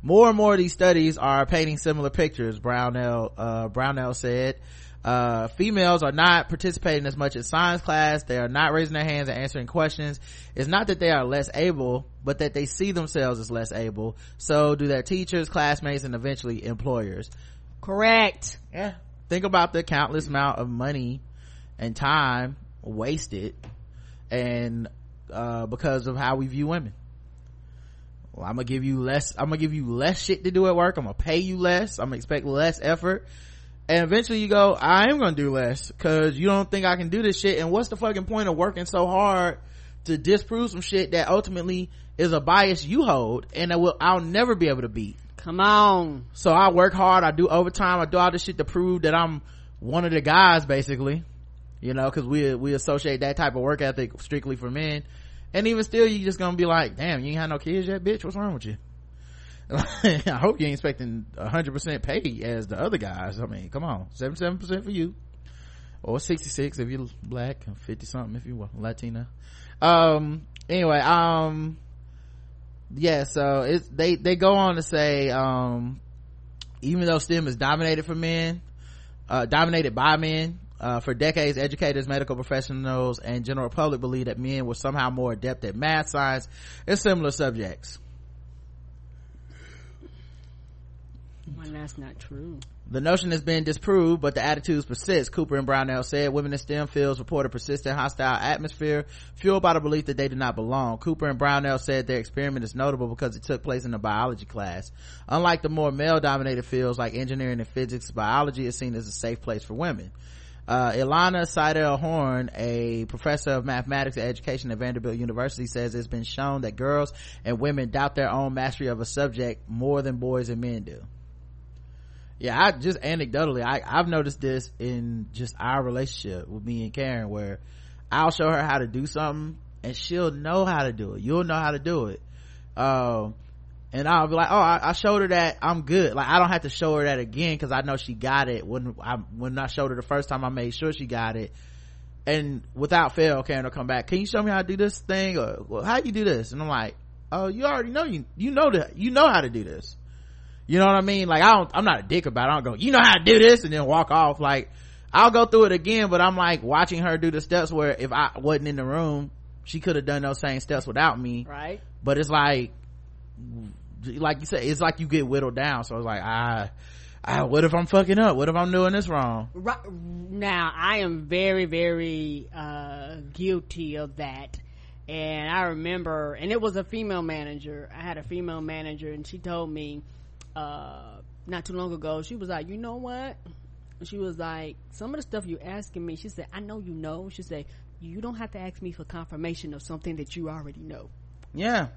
More and more of these studies are painting similar pictures, Brownell, uh, Brownell said. Uh, females are not participating as much in science class. They are not raising their hands and answering questions. It's not that they are less able, but that they see themselves as less able. So do their teachers, classmates, and eventually employers correct. Yeah. Think about the countless amount of money and time wasted and uh, because of how we view women. Well i'm gonna give you less i'm gonna give you less shit to do at work. I'm gonna pay you less. I'm gonna expect less effort. And eventually you go i am gonna do less because you don't think i can do this shit. And what's the fucking point of working so hard to disprove some shit that ultimately is a bias you hold and that will i'll never be able to beat come on so I work hard, I do overtime, I do all this shit to prove that I'm one of the guys basically. You know, cause we, we associate that type of work ethic strictly for men. And even still, you just gonna be like, damn, you ain't had no kids yet, bitch, what's wrong with you? I hope you ain't expecting hundred percent pay as the other guys. I mean, come on, seventy-seven percent for you, or sixty-six if you're black, and fifty something if you're Latina. Um, anyway, um, yeah so it's they they go on to say um even though stem is dominated for men uh dominated by men uh, for decades educators medical professionals and general public believe that men were somehow more adept at math science and similar subjects. Well that's not true The notion has been disproved, but the attitudes persist. Cooper and Brownell said women in STEM fields report a persistent hostile atmosphere fueled by the belief that they do not belong. Cooper and Brownell said their experiment is notable because it took place in a biology class. Unlike the more male dominated fields like engineering and physics, biology is seen as a safe place for women. Uh, Ilana Seidel Horn, a professor of mathematics and education at Vanderbilt University, says it's been shown that girls and women doubt their own mastery of a subject more than boys and men do yeah i just anecdotally i i've noticed this in just our relationship with me and karen where i'll show her how to do something and she'll know how to do it. You'll know how to do it. Um and i'll be like oh I, I showed her that i'm good. Like i don't have to show her that again because i know she got it when i when i showed her the first time i made sure she got it. And without fail karen will come back can you show me how to do this thing? Or well, how you do this? And i'm like oh you already know you you know that you know how to do this you know what I mean? Like I don't, I'm not a dick about it. I don't go, you know how to do this and then walk off. Like I'll go through it again, but I'm like watching her do the steps where if I wasn't in the room, she could have done those same steps without me. right But it's like, like you said it's like you get whittled down so it's like ah ah what if i'm fucking up what if i'm doing this wrong Right now, I am very, very uh, guilty of that. And I remember, and it was a female manager. I had a female manager, and she told me uh, not too long ago. She was like, "You know what?" She was like, "Some of the stuff you're asking me." She said, "I know you know." She said, "You don't have to ask me for confirmation of something that you already know." yeah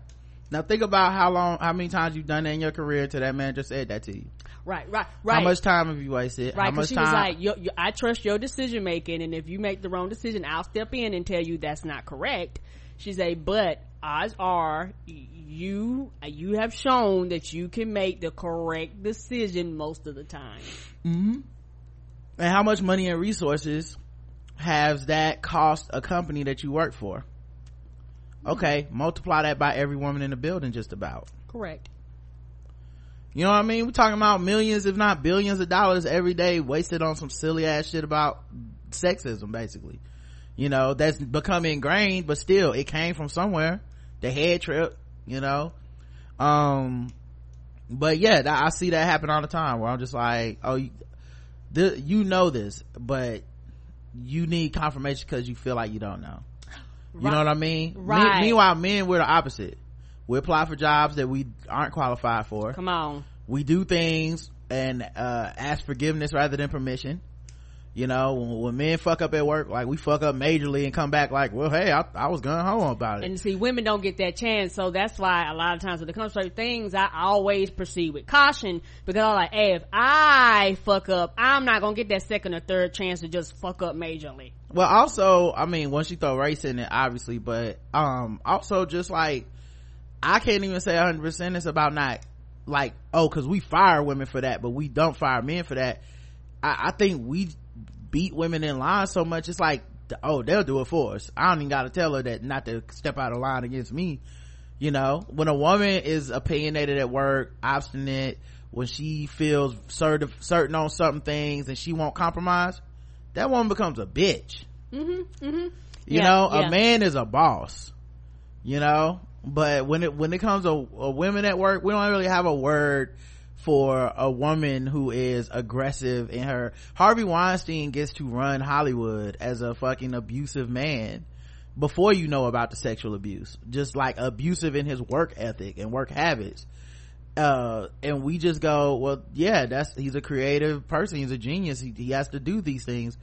now think about how long how many times you've done that in your career to that man just said that to you Right, right, right. how much time have you wasted Right, how because much she time was like, yo, yo, "I trust your decision making, and if you make the wrong decision, I'll step in and tell you that's not correct." She said, "But odds are, you you have shown that you can make the correct decision most of the time." Mm-hmm. and how much money and resources has that cost a company that you work for? Okay mm-hmm. multiply that by every woman in the building just about. Correct. you know what i mean? We're talking about millions if not billions of dollars every day wasted on some silly ass shit about sexism basically. You know that's become ingrained but still it came from somewhere the head trip you know? Um but yeah i see that happen all the time where i'm just like oh you, th- you know this but you need confirmation because you feel like you don't know. You know what i mean? Me- Right. meanwhile men we're the opposite. We apply for jobs that we aren't qualified for. Come on. we do things and uh ask forgiveness rather than permission you know when, when men fuck up at work like we fuck up majorly and come back like well hey i, I was going home about it And see, women don't get that chance, so that's why a lot of times when it comes to things, I always proceed with caution because I'm like, hey, if I fuck up, I'm not gonna get that second or third chance to just fuck up majorly. well also i mean once you throw race in it obviously but um also just like i can't even say 100% it's about not like oh because we fire women for that but we don't fire men for that i, I think we beat women in line so much it's like oh they'll do it for us i don't even gotta tell her that not to step out of line against me you know when a woman is opinionated at work obstinate when she feels certain certain on certain things and she won't compromise that woman becomes a bitch Mm-hmm, mm-hmm. you Yeah, know yeah. a man is a boss you know but when it when it comes to uh, women at work we don't really have a word for a woman who is aggressive in her harvey weinstein gets to run hollywood as a fucking abusive man before you know about the sexual abuse. Just like abusive in his work ethic and work habits. Uh and we just go well yeah that's he's a creative person. He's a genius. He, he has to do these things.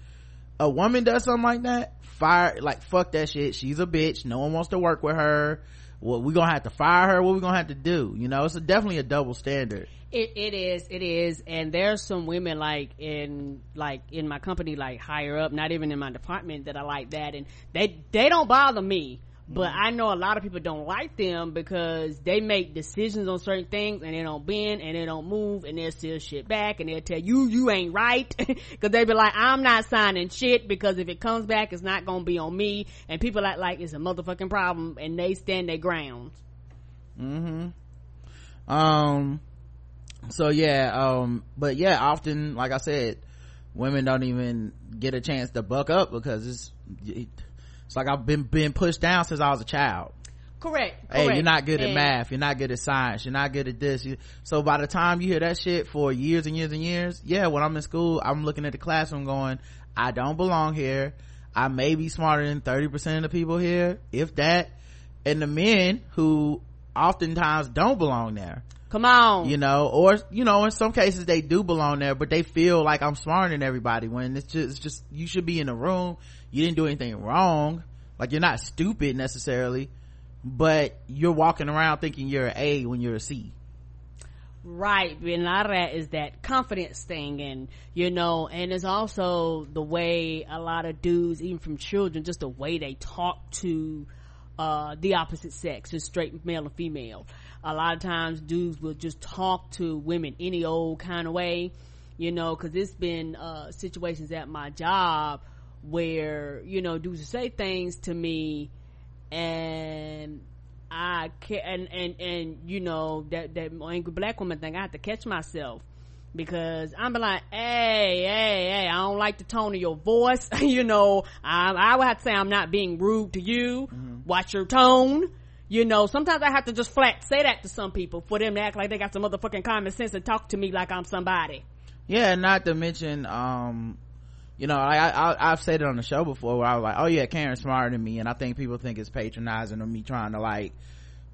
A woman does something like that fire like fuck that shit. She's a bitch. No one wants to work with her. Well we're gonna have to fire her. What we gonna have to do? You know it's a, definitely a double standard It, it is, it is, and there's some women like in like in my company, like higher up, not even in my department, that I like that, and they they don't bother me. But I know a lot of people don't like them because they make decisions on certain things and they don't bend and they don't move and they'll steal shit back and they'll tell you you ain't right because they be like I'm not signing shit because if it comes back it's not gonna be on me and people act like it's a motherfucking problem and they stand their ground. Mhm. Um so yeah um but yeah often like i said women don't even get a chance to buck up because it's it's like i've been been pushed down since i was a child. Correct. hey you're not good at math. You're not good at science. You're not good at this. You, so by the time you hear that shit for years and years and years yeah when i'm in school i'm looking at the classroom going i don't belong here. I may be smarter than 30% of the people here if that. And the men who oftentimes don't belong there Come on. you know or you know in some cases they do belong there but they feel like i'm smarter than everybody when it's just, it's just you should be in the room you didn't do anything wrong like you're not stupid necessarily but you're walking around thinking you're an a when you're a c Right, and a lot of that is that confidence thing, and you know, and it's also the way a lot of dudes, even from children, just the way they talk to uh the opposite sex, just straight male and female. A lot of times, dudes will just talk to women any old kind of way, you know, because it's been uh situations at my job where you know dudes will say things to me and I can and and and you know that that angry black woman thing. I have to catch myself because I'm be like, hey, hey, hey, I don't like the tone of your voice. you know, I, I would have to say I'm not being rude to you. Watch your tone. You know, sometimes I have to just flat say that to some people for them to act like they got some motherfucking common sense and talk to me like I'm somebody. Yeah, not to mention, um, you know, I, I've said it on the show before where I was like, oh yeah, Karen's smarter than me. And I think people think it's patronizing of me trying to like,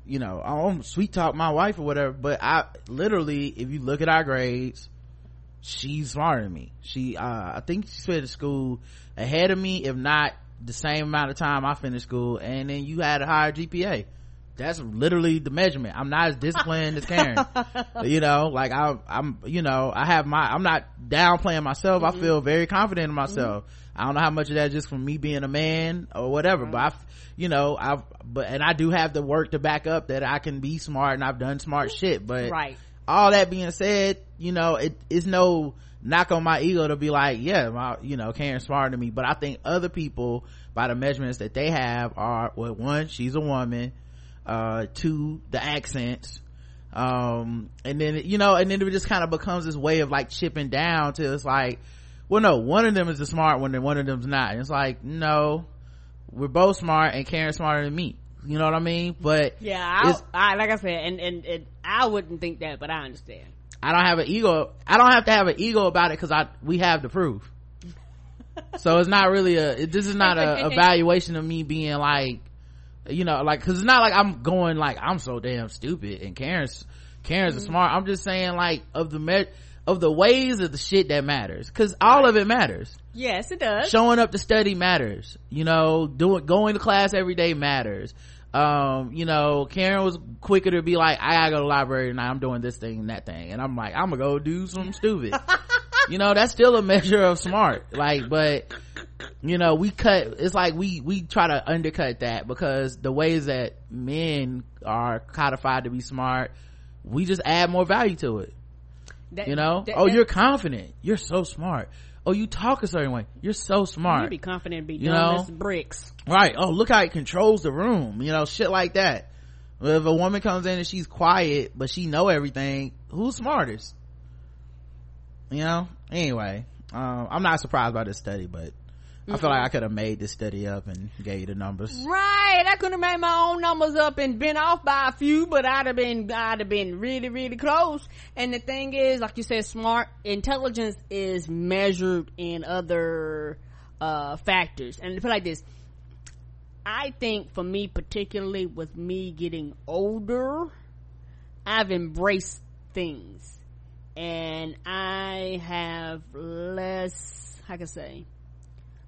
you know, oh, sweet talk my wife or whatever. But I literally, if you look at our grades, she's smarter than me. She, uh, I think she finished school ahead of me, if not the same amount of time I finished school. And then you had a higher GPA. That's literally the measurement. I'm not as disciplined as Karen. you know, like I, I'm, you know, I have my, I'm not downplaying myself. Mm-hmm. I feel very confident in myself. I don't know how much of that is just from me being a man or whatever, but I, you know, I've, but, and I do have the work to back up that I can be smart and I've done smart shit, but Right. all that being said, you know, it is no knock on my ego to be like, yeah, my, you know, Karen's smarter than me. But I think other people, by the measurements that they have, are well, one, she's a woman, uh, two, the accents, um, and then you know, and then it just kind of becomes this way of like chipping down to it's like, well, no, one of them is the smart one, and one of them's not. And it's like, no, we're both smart, and Karen's smarter than me. You know what I mean? But Yeah, I, I like I said, and, and and I wouldn't think that, but I understand. I don't have an ego. I don't have to have an ego about it because I we have the proof. so it's not really a. It, this is not a evaluation of me being like, you know, like because it's not like I'm going like I'm so damn stupid and Karen's Karen's Mm-hmm. smart. I'm just saying like of the me- of the ways of the shit that matters because all of it matters Yes, it does. showing up to study matters you know doing going to class every day matters um you know karen was quicker to be like i gotta go to the library and i'm doing this thing and that thing and i'm like i'm gonna go do something stupid you know that's still a measure of smart like but you know we cut it's like we we try to undercut that because the ways that men are codified to be smart we just add more value to it. That- you know? that- oh you're confident. You're so smart. Oh you talk a certain way. You're so smart. You be confident be You know? bricks. right. Oh look how it controls the room. You know shit like that. If a woman comes in and she's quiet but she know everything who's smartest? You know? Anyway um, i'm not surprised by this study but i feel like i could have made this study up and gave you the numbers Right, I could have made my own numbers up and been off by a few, but I'd have been, I'd have been really, really close. And the thing is, like you said, smart intelligence is measured in other uh factors. And put it like this, I think for me particularly, with me getting older, I've embraced things, and I have less. How can I say?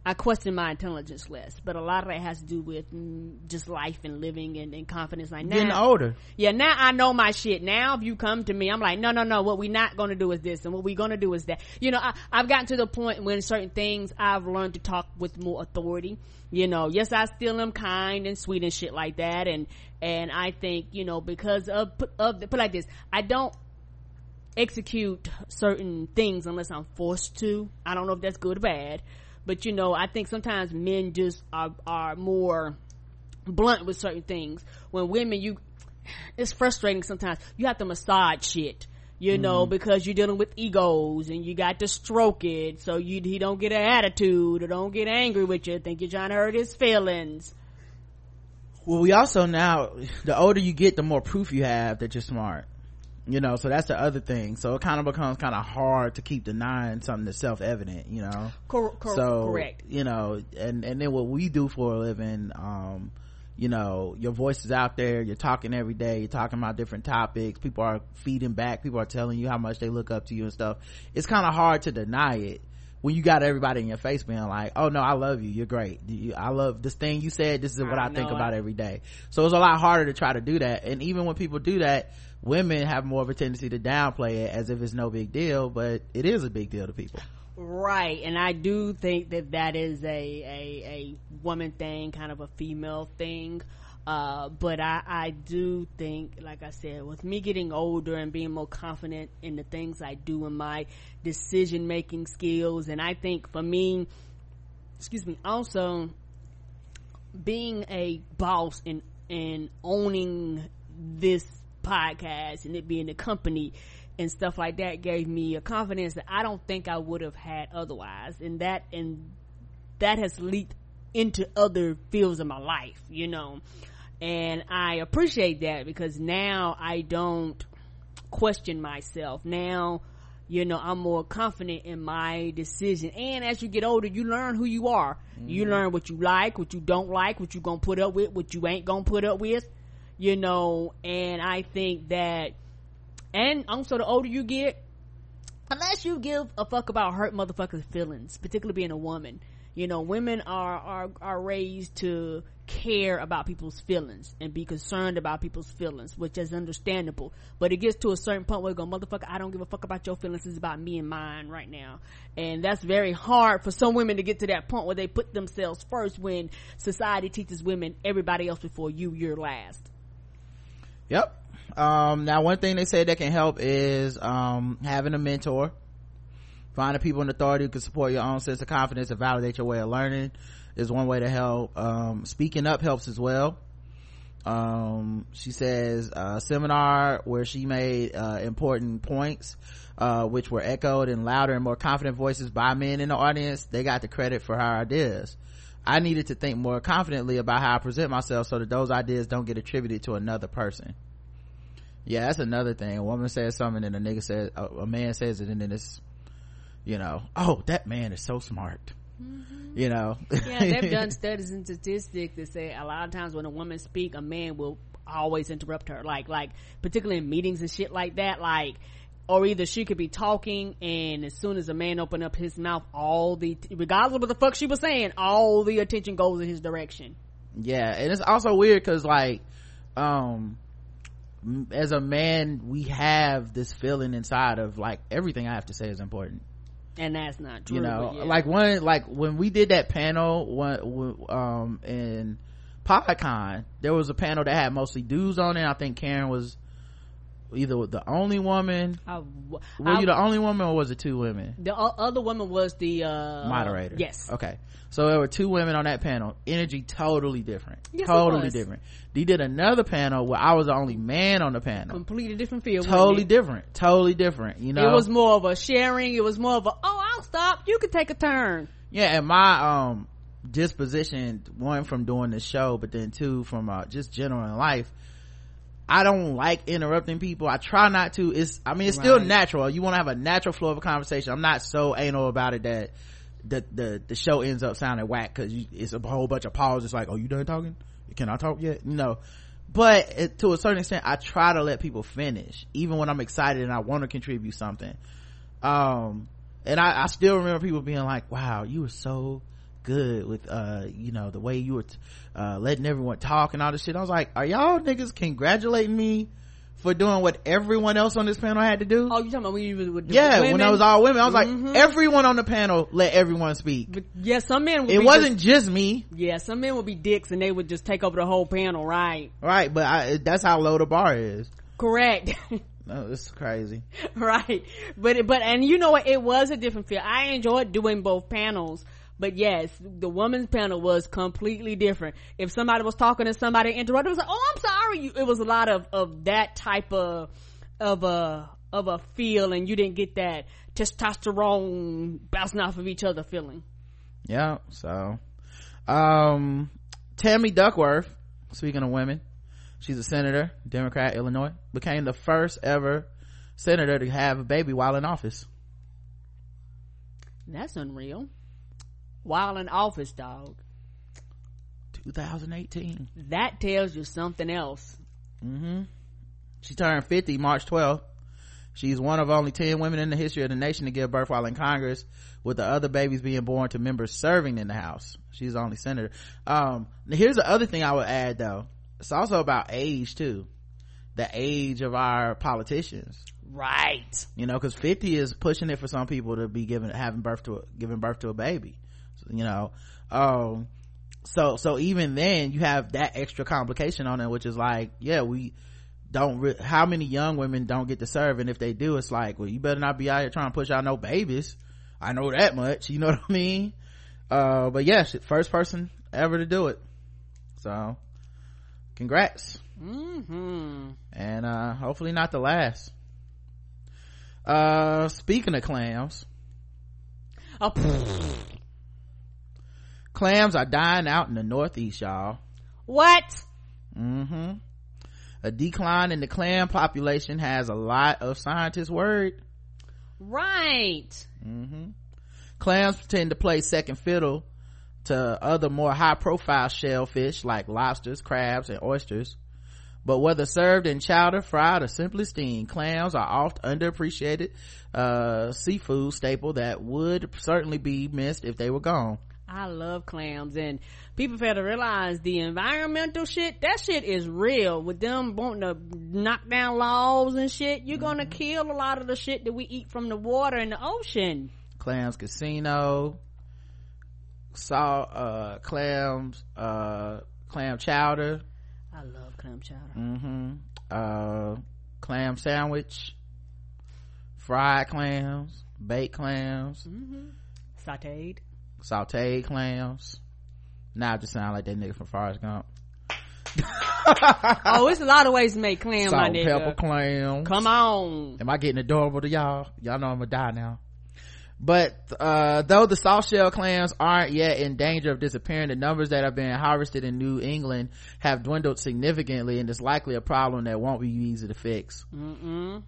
I question my intelligence less, but a lot of that has to do with mm, just life and living and, and confidence. Like now, getting older yeah, now I know my shit. Now if you come to me, I'm like, no, no, no. What we not gonna do is this, and what we gonna do is that. You know, I, I've gotten to the point when certain things I've learned to talk with more authority. You know, yes, I still am kind and sweet and shit like that, and and I think you know because of of put like this, I don't execute certain things unless I'm forced to. I don't know if that's good or bad, but you know, I think sometimes men just are are more blunt with certain things. When women, you, it's frustrating sometimes. You have to massage shit, you mm-hmm. know, because you're dealing with egos and you got to stroke it so you he don't get an attitude or don't get angry with you. Think you're trying to hurt his feelings. well we also now the older you get the more proof you have that you're smart you know so that's the other thing. So it kind of becomes kind of hard to keep denying something that's self-evident you know? Cor- cor- so correct. you know and and then what we do for a living um you know your voice is out there you're talking every day you're talking about different topics people are feeding back people are telling you how much they look up to you and stuff. It's kind of hard to deny it when you got everybody in your face being like oh no i love you. You're great. You, i love this thing you said. This is what i, I think about every day. So it's a lot harder to try to do that. And even when people do that women have more of a tendency to downplay it as if it's no big deal but it is a big deal to people. Right, and I do think that that is a a, a woman thing, kind of a female thing. Uh, but I, I do think, like I said, with me getting older and being more confident in the things I do in my decision making skills, and I think for me, excuse me, also being a boss and and owning this podcast and it being a company and stuff like that gave me a confidence that I don't think I would have had otherwise. And that and that has leaked into other fields of my life you know and i appreciate that because now i don't question myself. Now you know i'm more confident in my decision. And as you get older you learn who you are. You mm-hmm. learn what you like what you don't like what you gonna put up with what you ain't gonna put up with you know. And i think that and also the older you get unless you give a fuck about hurt motherfuckers feelings particularly being a woman you know women are are are raised to care about people's feelings and be concerned about people's feelings which is understandable. But it gets to a certain point where you go motherfucker i don't give a fuck about your feelings. It's about me and mine right now. And that's very hard for some women to get to that point where they put themselves first when society teaches women everybody else before you you're last. Yep. Um, now one thing they say that can help is, um, having a mentor. Finding people in authority who can support your own sense of confidence and validate your way of learning is one way to help. Um, speaking up helps as well. Um, she says, a seminar where she made, uh, important points, uh, which were echoed in louder and more confident voices by men in the audience. They got the credit for her ideas. I needed to think more confidently about how I present myself so that those ideas don't get attributed to another person. Yeah, that's another thing. A woman says something and a nigga says, a, a man says it and then it's, you know, oh, that man is so smart. You know? yeah they've done studies and statistics that say a lot of times when a woman speak a man will always interrupt her like like particularly in meetings and shit like that like or either she could be talking and as soon as a man open up his mouth all the regardless of what the fuck she was saying all the attention goes in his direction yeah, and it's also weird cause like, um, as a man, we have this feeling inside of like everything I have to say is important. And that's not true you know yeah. like one like when we did that panel one um in podcon there was a panel that had mostly dudes on it i think karen was either the only woman? I, were I- you the only woman or was it two women? The other woman was the uh moderator. yes. Okay. So there were two women on that panel. Energy totally different. Yes, totally different. They did another panel where i was the only man on the panel. Completely different field totally different. Totally different you know? it was more of a sharing. It was more of a oh i'll stop. You can take a turn. Yeah and my um disposition one from doing the show but then two from uh, just general in life i don't like interrupting people. I try not to. It's i mean it's still natural. You want to have a natural flow of a conversation. I'm not so anal about it that the the, the show ends up sounding whack because it's a whole bunch of pauses like oh you done talking? Can i talk yet? No. but it, to a certain extent i try to let people finish even when i'm excited and i want to contribute something. Um and I, I still remember people being like wow you were so good with uh you know the way you were t- uh letting everyone talk and all this shit. I was like are y'all niggas congratulating me for doing what everyone else on this panel had to do? Oh you talking about when you with yeah women? when I was all women. I was Mhm. like everyone on the panel let everyone speak. But yeah some men it wasn't just me. Yeah some men would be dicks and they would just take over the whole panel right. Right but I, that's how low the bar is. Correct. No it's crazy. Right. But but and you know what? It was a different feel. I enjoyed doing both panels but yes the women's panel was completely different. If somebody was talking and somebody interrupted it was like oh i'm sorry. You, it was a lot of of that type of of a of a feel and you didn't get that testosterone bouncing off of each other feeling. Yeah so um tammy duckworth speaking of women she's a senator democrat illinois became the first ever senator to have a baby while in office. That's unreal while in office dog. 2018 that tells you something else. Mm-hmm. She turned 50 march 12th she's one of only 10 women in the history of the nation to give birth while in congress with the other babies being born to members serving in the house. She's the only senator. Um here's the other thing i would add though. It's also about age too. The age of our politicians. Right. You know because 50 is pushing it for some people to be giving having birth to a, giving birth to a baby you know? Um so so even then you have that extra complication on it which is like yeah we don't re- how many young women don't get to serve? And if they do it's like well you better not be out here trying to push out no babies. I know that much you know what i mean? Uh but yeah she- first person ever to do it. So congrats. Mm-hmm. And uh hopefully not the last. Uh speaking of clams. Oh, clams are dying out in the northeast y'all what mm-hmm a decline in the clam population has a lot of scientists worried Right. Mm-hmm. Clams tend to play second fiddle to other more high profile shellfish like lobsters, crabs, and oysters. But whether served in chowder, fried, or simply steamed, clams are oft underappreciated uh, seafood staple that would certainly be missed if they were gone. I love clams and people fail to realize the environmental shit, that shit is real. With them wanting to knock down laws and shit, you're gonna Mm-hmm. kill a lot of the shit that we eat from the water and the ocean. Clams casino, salt, uh, clams, uh, clam chowder, I love clam chowder. mm-hmm uh clam sandwich fried clams baked clams Sauteed. Sauteed clams now I just sound like that nigga from Forrest Gump oh, it's a lot of ways to make clam, my salt and nigga. pepper clams Come on. am I getting adorable to y'all y'all know I'm gonna die now but uh though the soft shell clams aren't yet in danger of disappearing the numbers that have been harvested in new england have dwindled significantly and it's likely a problem that won't be easy to fix Mm-mm.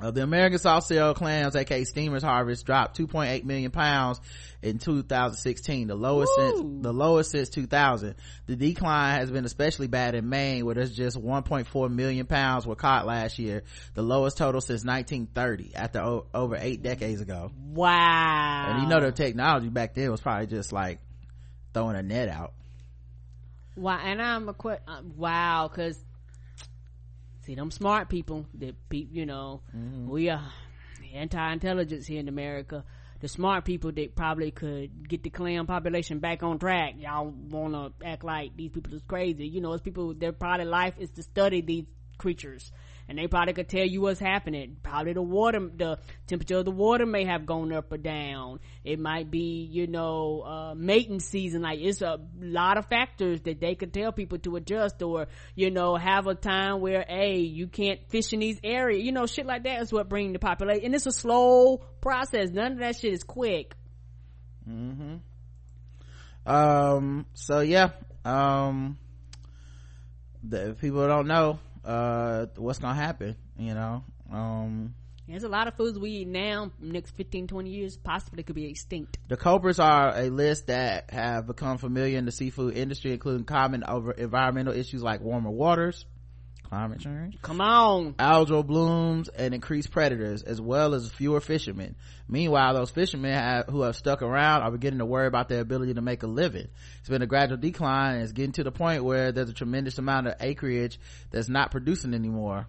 Uh, the American soft shell clams, aka steamers harvest, dropped 2.8 million pounds in 2016, the lowest Woo. since the lowest since 2000. The decline has been especially bad in Maine, where there's just 1.4 million pounds were caught last year, the lowest total since 1930, after o- over eight decades ago. Wow. And you know the technology back then was probably just like throwing a net out. Wow, and I'm a que- uh, wow, cause see them smart people that pe- you know mm-hmm. we are anti-intelligence here in America. The smart people that probably could get the clam population back on track. Y'all want to act like these people is crazy. You know, it's people. Their probably life is to study these creatures, and they probably could tell you what's happening. Probably the water, the temperature of the water may have gone up or down. It might be, you know, uh, mating season. Like it's a lot of factors that they could tell people to adjust or, you know, have a time where, hey, you can't fish in these areas. You know, shit like that is what bring the population. And it's a slow process. None of that shit is quick. Mm-hmm. Um so yeah um the people don't know uh what's gonna happen you know um There's a lot of foods we eat now, next 15, 20 years, possibly could be extinct. the cobras are a list that have become familiar in the seafood industry including common over environmental issues like warmer waters climate change Come on. algal blooms and increased predators as well as fewer fishermen. Meanwhile those fishermen have, who have stuck around are beginning to worry about their ability to make a living. It's been a gradual decline and it's getting to the point where there's a tremendous amount of acreage that's not producing anymore.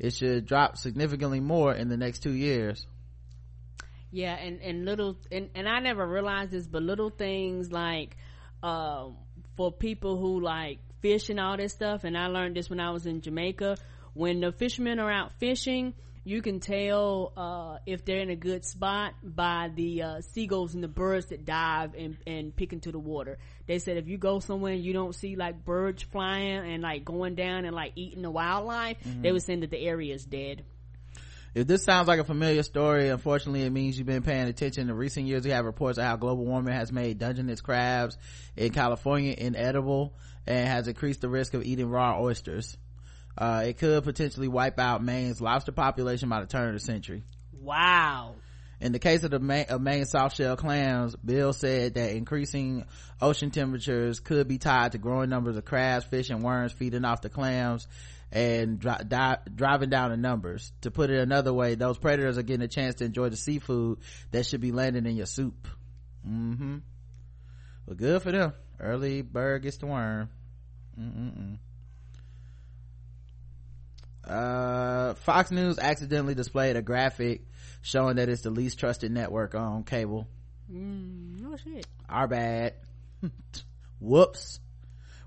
It should drop significantly more in the next two years. Yeah, and and little and and I never realized this, but little things like um for people who like fish and all this stuff, and I learned this when I was in Jamaica. When the fishermen are out fishing, you can tell uh if they're in a good spot by the uh seagulls and the birds that dive and and pick into the water. They said if you go somewhere and you don't see like birds flying and like going down and like eating the wildlife, they were saying that the area is dead. If this sounds like a familiar story, unfortunately it means you've been paying attention. In recent years, we have reports of how global warming has made Dungeness crabs in California inedible and has increased the risk of eating raw oysters. Uh, it could potentially wipe out Maine's lobster population by the turn of the century. Wow. In the case of the Maine, of Maine soft shell clams, Bill said that increasing ocean temperatures could be tied to growing numbers of crabs, fish, and worms feeding off the clams and dri- di- driving down the numbers. To put it another way, those predators are getting a chance to enjoy the seafood that should be landing in your soup. Mm-hmm. Well, good for them. Early bird gets the worm. Mm-mm-mm. Uh, Fox News accidentally displayed a graphic showing that it's the least trusted network on cable. Mm, oh shit. Our bad. Whoops.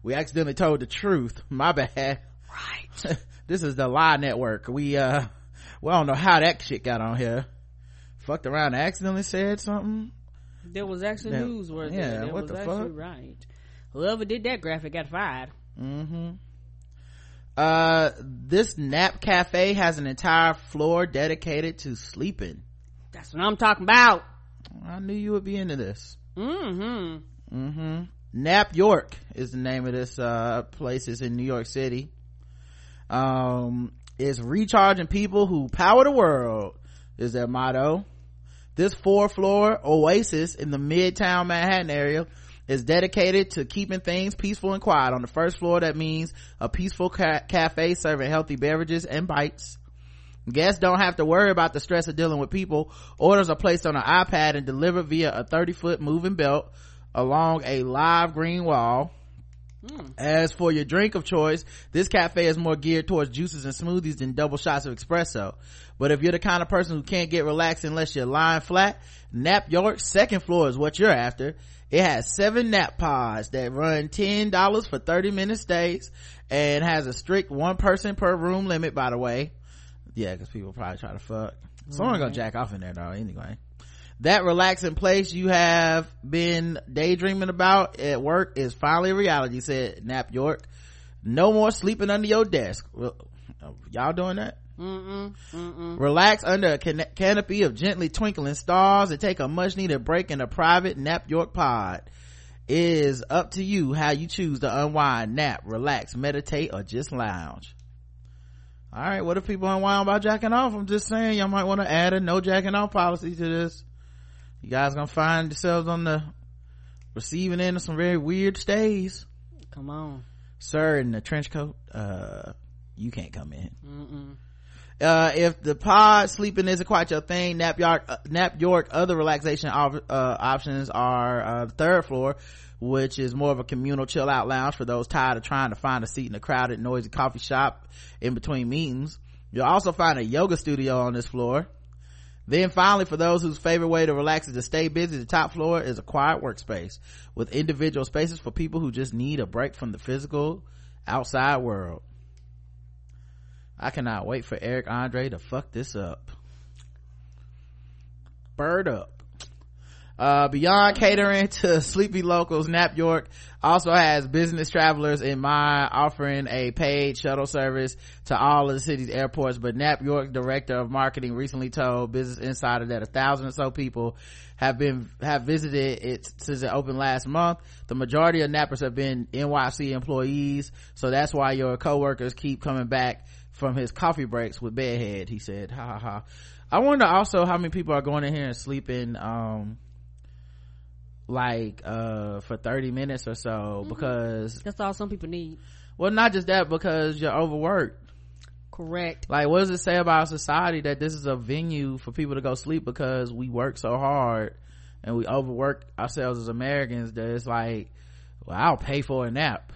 We accidentally told the truth. My bad. Right. this is the lie network. We, uh, we don't know how that shit got on here. Fucked around and accidentally said something. There was actually Yeah. news worth Yeah. That what was the actually fuck? right. Whoever did that graphic got fired. Mm-hmm. Uh this nap cafe has an entire floor dedicated to sleeping. That's what I'm talking about. i knew you would be into this. Mm-hmm. mm-hmm. Nap york is the name of this uh place. It's in new york city. Um it's recharging people who power the world is their motto. This four floor oasis in the midtown manhattan area is dedicated to keeping things peaceful and quiet on the first floor that means a peaceful ca- cafe serving healthy beverages and bites Guests don't have to worry about the stress of dealing with people. Orders are placed on an iPad and delivered via a 30 foot moving belt along a live green wall. Hmm. As for your drink of choice, this cafe is more geared towards juices and smoothies than double shots of espresso. But if you're the kind of person who can't get relaxed unless you're lying flat, Nap York's second floor is what you're after. It has seven nap pods that run $10 for 30 minute stays and has a strict one person per room limit, by the way. Yeah, cause people probably try to fuck. Someone gonna mm-hmm. jack off in there though, anyway. That relaxing place you have been daydreaming about at work is finally a reality, said Nap York. No more sleeping under your desk. Y'all doing that? Mm-mm, mm-mm. Relax under a can- canopy of gently twinkling stars and take a much needed break in a private Nap York pod. It is up to you how you choose to unwind, nap, relax, meditate, or just lounge. All right, what if people unwind by jacking off? I'm just saying, y'all might want to add a no jacking off policy to this. You guys gonna find yourselves on the receiving end of some very weird stays. Come on. Sir, in the trench coat, uh, you can't come in. Mm-mm. Uh, if the pod sleeping isn't quite your thing, Nap York, uh, Nap York, other relaxation op- uh, options are, uh, third floor, which is more of a communal chill out lounge for those tired of trying to find a seat in a crowded, noisy coffee shop in between meetings. You'll also find a yoga studio on this floor. Then finally, for those whose favorite way to relax is to stay busy, the top floor is a quiet workspace with individual spaces for people who just need a break from the physical outside world. I cannot wait for Eric Andre to fuck this up. Bird up. Uh, beyond catering to sleepy locals, Nap York also has business travelers in mind, offering a paid shuttle service to all of the city's airports. But Nap York director of marketing recently told Business Insider that a thousand or so people have been have visited it since it opened last month. The majority of nappers have been NYC employees, so that's why your coworkers keep coming back from his coffee breaks with bedhead. He said, "Ha ha ha." I wonder also how many people are going in here and sleeping. Um, like uh for 30 minutes or so because That's all some people need. well not just that because you're overworked Correct. like what does it say about society that this is a venue for people to go sleep because we work so hard and we overwork ourselves as americans that it's like well i'll pay for a nap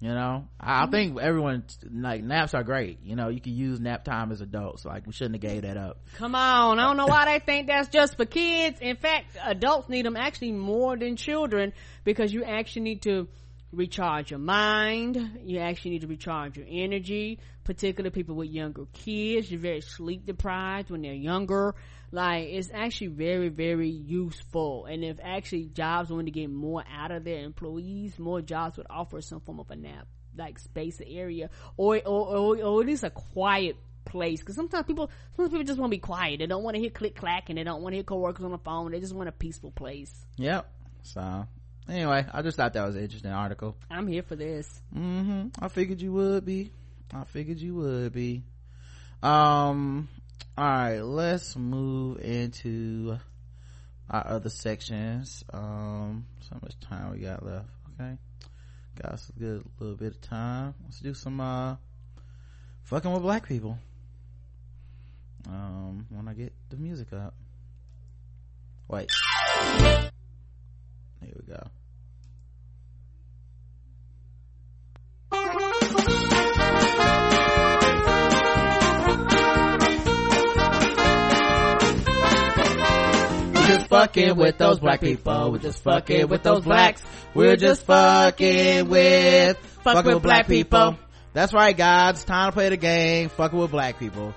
you know i I think everyone like naps are great you know you can use nap time as adults like we shouldn't have gave that up Come on. I don't know why they think that's just for kids. In fact, adults need them actually more than children because you actually need to recharge your mind. You actually need to recharge your energy, particularly people with younger kids. You're very sleep deprived when they're younger. Like, it's actually very, very useful. And if actually jobs want to get more out of their employees, more jobs would offer some form of a nap, like space area, or, or, or, or at least a quiet place because sometimes people sometimes people just want to be quiet they don't want to hear click clack and they don't want to hear coworkers on the phone they just want a peaceful place yep so anyway i just thought that was an interesting article i'm here for this hmm I figured you would be. I figured you would be. Um, all right, let's move into our other sections. Um, so much time we got left. Okay, got us a good little bit of time. Let's do some uh, fucking with black people. Um, when I get the music up. Wait. Here we go. Just fucking with those black people. We're just fucking with those blacks. We're just fucking with fucking with black people. That's right, guys. Time to play the game. Fucking with black people.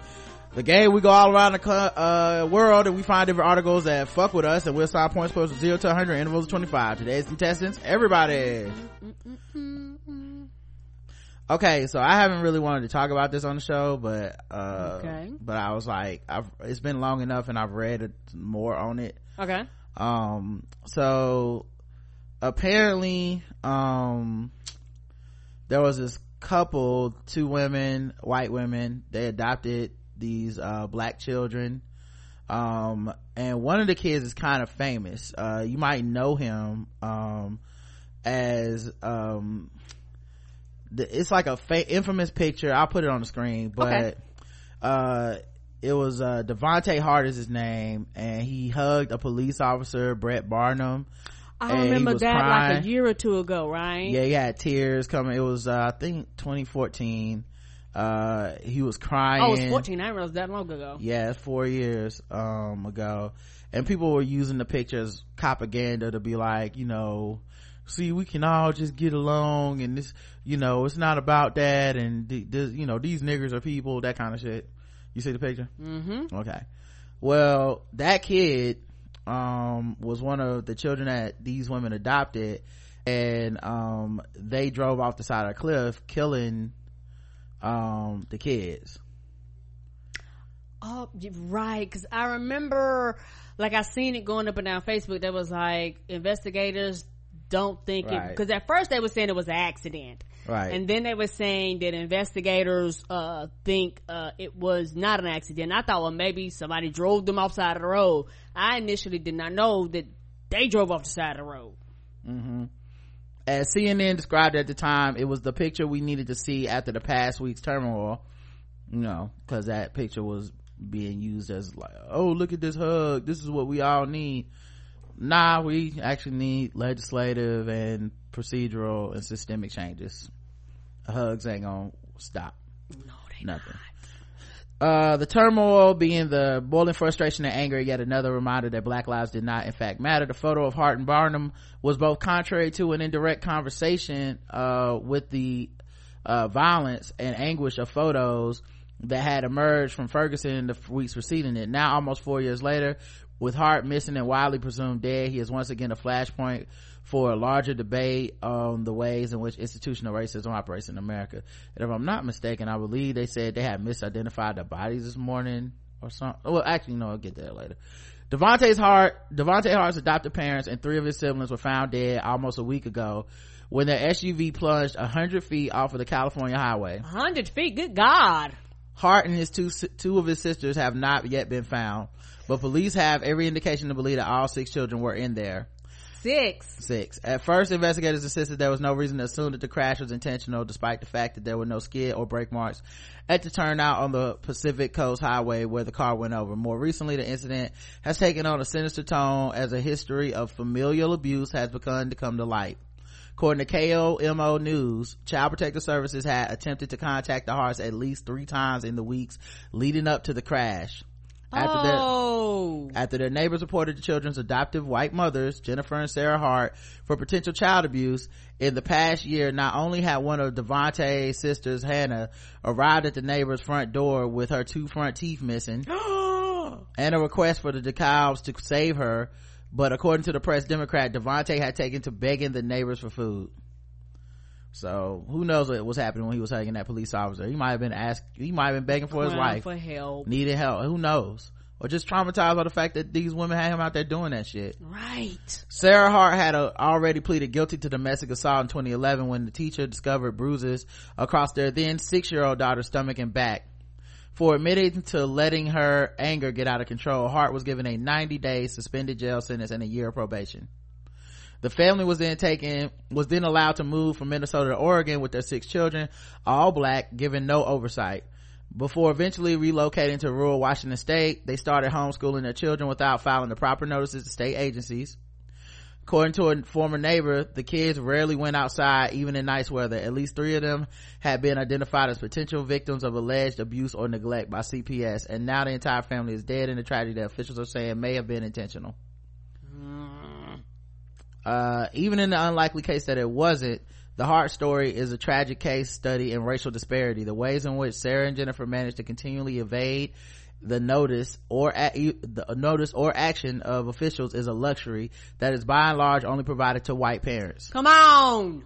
The game we go all around the uh, world and we find different articles that fuck with us and we'll assign points scores from zero to 100 intervals of 25. Today's contestants, everybody. Okay, so I haven't really wanted to talk about this on the show, but uh, Okay. but I was like, I've it's been long enough and I've read more on it. Okay. Um so apparently um there was this couple two women white women they adopted these uh black children. Um and one of the kids is kind of famous. Uh you might know him um as um it's like a fa- infamous picture i'll put it on the screen but Okay. uh it was uh devonte hart is his name and he hugged a police officer bret barnum I remember that like a year or two ago, right? yeah he had tears coming it was uh i think 2014 uh he was crying Oh, it was 14. I didn't that long ago. yeah it's four years um ago and people were using the picture as propaganda to be like you know see we can all just get along and this you know it's not about that and th- th- you know these niggers are people that kind of shit you see the picture Mm-hmm. okay well that kid um was one of the children that these women adopted and um they drove off the side of a cliff killing um the kids Oh, right. Because I remember, like, I seen it going up and down Facebook. That was like investigators don't think it because at first they were saying it was an accident, right and then they were saying that investigators uh think uh it was not an accident. I thought, well, maybe somebody drove them off side of the road. I initially did not know that they drove off the side of the road. as CNN described at the time, it was the picture we needed to see after the past week's turmoil. You know, because that picture was being used as like, oh, look at this hug. This is what we all need. Nah, we actually need legislative and procedural and systemic changes. Hugs ain't gonna stop No, they nothing. Uh, the turmoil being the boiling frustration and anger, yet another reminder that black lives did not in fact matter. The photo of Hart and Barnum was both contrary to an indirect conversation, uh, with the, uh, violence and anguish of photos that had emerged from Ferguson in the weeks preceding it. Now, almost four years later, with Hart missing and widely presumed dead, he is once again a flashpoint for a larger debate on the ways in which institutional racism operates in America. And if I'm not mistaken, I believe they said they had misidentified the bodies this morning or something. Oh, well, actually, no, I'll get there later. Devonte's Hart, Devonte Hart's adopted parents and three of his siblings were found dead almost a week ago when their SUV plunged 100 feet off of the California highway. 100 feet. Good God. Hart and his two two of his sisters have not yet been found, but police have every indication to believe that all six children were in there. Six. Six. At first, investigators insisted there was no reason to assume that the crash was intentional, despite the fact that there were no skid or brake marks at the turnout on the Pacific Coast Highway where the car went over. More recently, the incident has taken on a sinister tone as a history of familial abuse has begun to come to light. According to KOMO News, Child Protective Services had attempted to contact the Harts at least three times in the weeks leading up to the crash. After their, oh. after their neighbors reported the children's adoptive white mothers, Jennifer and Sarah Hart, for potential child abuse, in the past year, not only had one of Devonte's sisters, Hannah, arrived at the neighbor's front door with her two front teeth missing and a request for the DeKalbs to save her, but according to the press Democrat, Devonte had taken to begging the neighbors for food. So who knows what was happening when he was hugging that police officer? He might have been asked. He might have been begging for his life For help. needed help who knows or just traumatized by the fact that these women had him out there doing that shit Right. sarah hart had uh already pleaded guilty to domestic assault in 2011 when the teacher discovered bruises across their then six-year-old daughter's stomach and back for admitting to letting her anger get out of control hart was given a 90-day suspended jail sentence and a year of probation the family was then taken, was then allowed to move from Minnesota to Oregon with their six children, all black, given no oversight. Before eventually relocating to rural Washington state, they started homeschooling their children without filing the proper notices to state agencies. According to a former neighbor, the kids rarely went outside even in nice weather. At least three of them had been identified as potential victims of alleged abuse or neglect by CPS, and now the entire family is dead in a tragedy that officials are saying may have been intentional. Uh, even in the unlikely case that it wasn't, the Hart story is a tragic case study in racial disparity. The ways in which Sarah and Jennifer managed to continually evade the notice or a- the notice or action of officials is a luxury that is by and large only provided to white parents. Come on.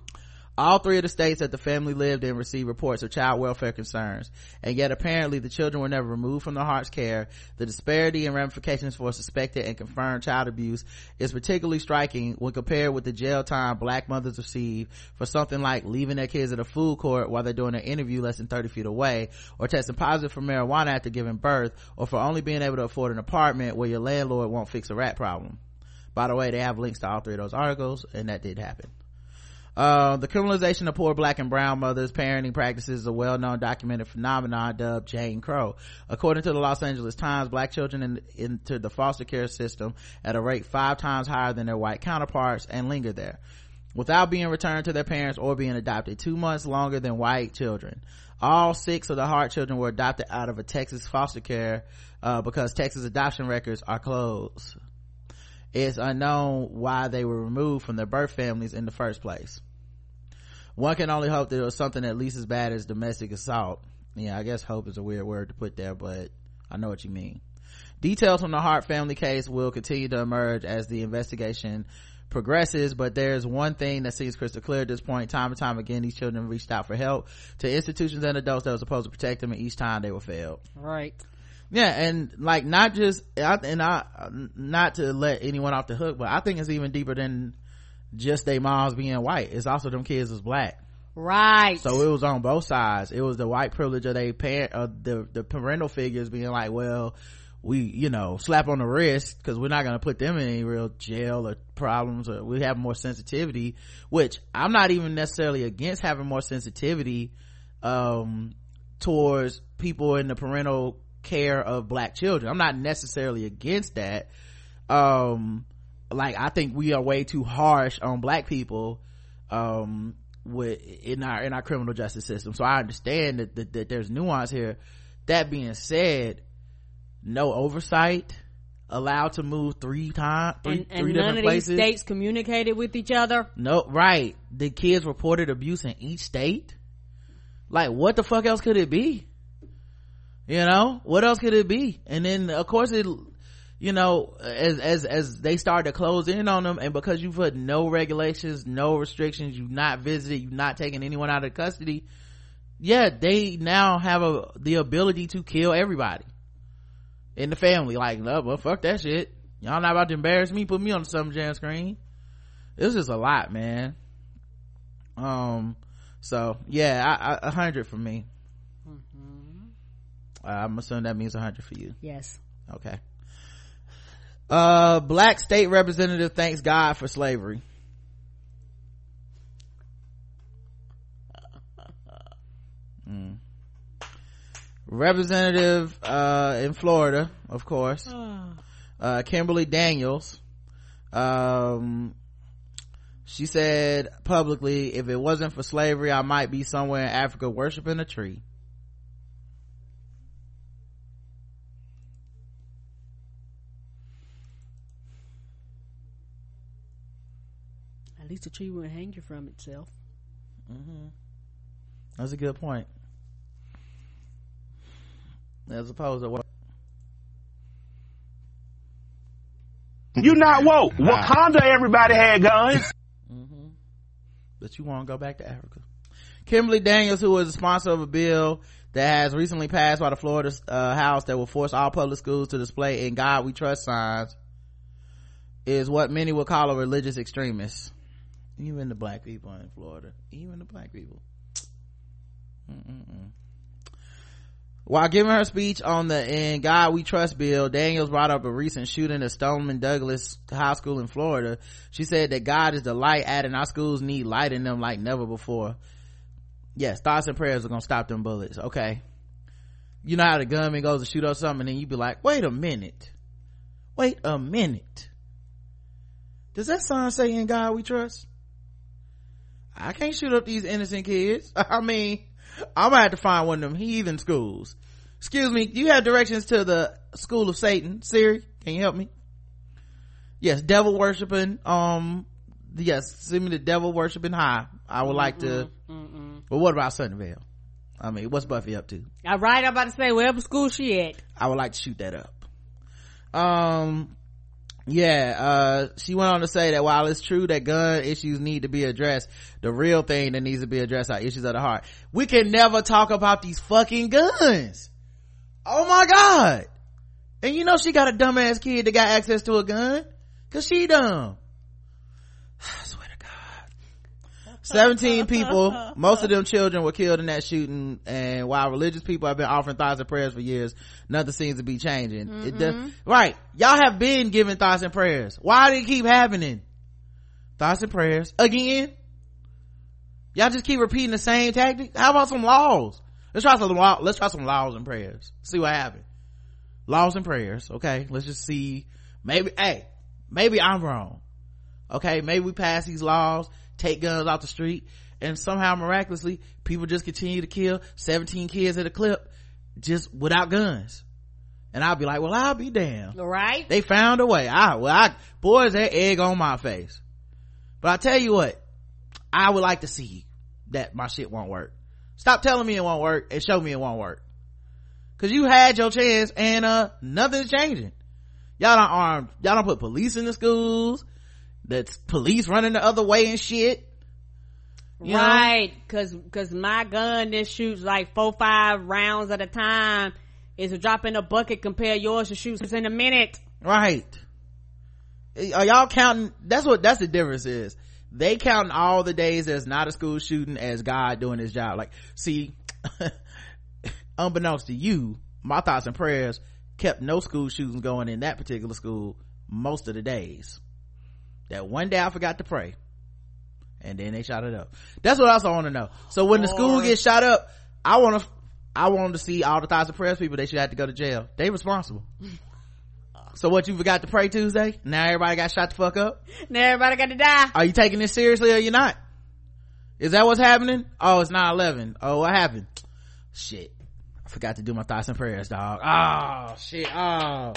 All three of the states that the family lived in received reports of child welfare concerns, and yet apparently the children were never removed from the Hart's care. The disparity and ramifications for suspected and confirmed child abuse is particularly striking when compared with the jail time black mothers receive for something like leaving their kids at a food court while they're doing an interview less than 30 feet away, or testing positive for marijuana after giving birth, or for only being able to afford an apartment where your landlord won't fix a rat problem. By the way, they have links to all three of those articles, and that did happen. Uh, the criminalization of poor black and brown mothers parenting practices is a well-known documented phenomenon dubbed Jane Crow. According to the Los Angeles Times, black children in, enter the foster care system at a rate five times higher than their white counterparts and linger there without being returned to their parents or being adopted two months longer than white children. All six of the Hart children were adopted out of a Texas foster care uh, because Texas adoption records are closed. It's unknown why they were removed from their birth families in the first place. One can only hope that it was something at least as bad as domestic assault. Yeah i guess hope is a weird word to put there but i know what you mean. Details from the hart family case will continue to emerge as the investigation progresses but there's one thing that seems crystal clear at this point. Time and time again these children reached out for help to institutions and adults that were supposed to protect them and each time they were failed. Right yeah and like not just and i not to let anyone off the hook but i think it's even deeper than just their moms being white. It's also them kids was black. Right. So it was on both sides. It was the white privilege of their parent of the the parental figures being like well we you know slap on the wrist because we're not going to put them in any real jail or problems or we have more sensitivity which i'm not even necessarily against having more sensitivity um towards people in the parental care of black children. I'm not necessarily against that. Um like i think we are way too harsh on black people um with in our in our criminal justice system. So i understand that, that, that there's nuance here. That being said no oversight allowed to move three times three, and, and three none different of places. these states communicated with each other? No right. The kids reported abuse in each state. Like what the fuck else could it be you know? What else could it be? And then of course it you know as as as they start to close in on them and because you put no regulations no restrictions you've not visited you've not taken anyone out of custody yeah they now have a the ability to kill everybody in the family. Like no well fuck that shit. Y'all not about to embarrass me. Put me on some jam screen. This is a lot man. Um so yeah a hundred for me i'm assuming that means hundred for you. Yes. Okay. Uh black state representative thanks god for slavery. Mm. representative uh in florida of course. Uh kimberly daniels. Um she said publicly if it wasn't for slavery i might be somewhere in africa worshiping a tree least the tree wouldn't hang you from itself that's a good point as opposed to what You not woke. Wakanda, everybody had guns. but you want to go back to Africa. Kimberly Daniels, who was a sponsor of a bill that has recently passed by the Florida uh, House that will force all public schools to display "In God We Trust" signs, is what many would call a religious extremist. Even the black people in Florida, even the black people. Mm-mm-mm. While giving her speech on the "In God We Trust" bill, Daniels brought up a recent shooting at Stoneman Douglas High School in Florida. She said that God is the light, adding our schools need light in them like never before. Yes, thoughts and prayers are gonna stop them bullets. Okay. You know how the gunman goes to shoot up something and then you be like, wait a minute. Wait a minute. Does that sign say in God we trust? I can't shoot up these innocent kids. I mean, I'm gonna have to find one of them heathen schools. Excuse me, do you have directions to the school of Satan? Siri, can you help me? Yes, devil worshiping, um, yes, send me the devil worshiping high. I would like to, but what about Sunnyvale? I mean, what's Buffy up to? all right i'm about to say wherever school she at I would like to shoot that up. Um, yeah uh she went on to say that while it's true that gun issues need to be addressed the real thing that needs to be addressed are issues of the heart. We can never talk about these fucking guns. Oh my god. And you know she got a dumbass kid that got access to a gun? Because she dumb. 17 people, most of them children were killed in that shooting. And while religious people have been offering thoughts and prayers for years, nothing seems to be changing. It does, mm-hmm. right. Y'all have been giving thoughts and prayers. Why do it keep happening? Thoughts and prayers again? Y'all just keep repeating the same tactic? How about some laws? Let's try some law, let's try some laws and prayers. See what happens. Laws and prayers. Okay. Let's just see. Maybe, hey, maybe I'm wrong. Okay. Maybe we pass these laws, take guns off the street, and somehow miraculously people just continue to kill 17 kids at a clip just without guns. And I'll be like, well, I'll be damned. Right? They found a way. I, well, I, boys, that egg on my face. But I tell you what, I would like to see that my shit won't work. Stop telling me it won't work and show me it won't work. Cause you had your chance and, uh, nothing's changing. Y'all don't arm, y'all don't put police in the schools. That's police running the other way and shit. You know? right. Cause, cause my gun that shoots like four, five rounds at a time is a drop in a bucket compare yours to shoots in a minute. Right. Are y'all counting? That's what, that's the difference is. They counting all the days there's not a school shooting as God doing his job. Like, see, unbeknownst to you, my thoughts and prayers kept no school shootings going in that particular school most of the days. That one day I forgot to pray. And then they shot it up. That's what else I want to know. So when the school gets shot up, I want to, I want to see all the thoughts and prayers people. They should have to go to jail. They responsible. So what you forgot to pray Tuesday? Now everybody got shot the fuck up? Now everybody got to die. Are you taking this seriously or you not? Is that what's happening? Oh, it's 9-11. Oh, what happened? Shit. I forgot to do my thoughts and prayers, dog. Oh, shit. Oh,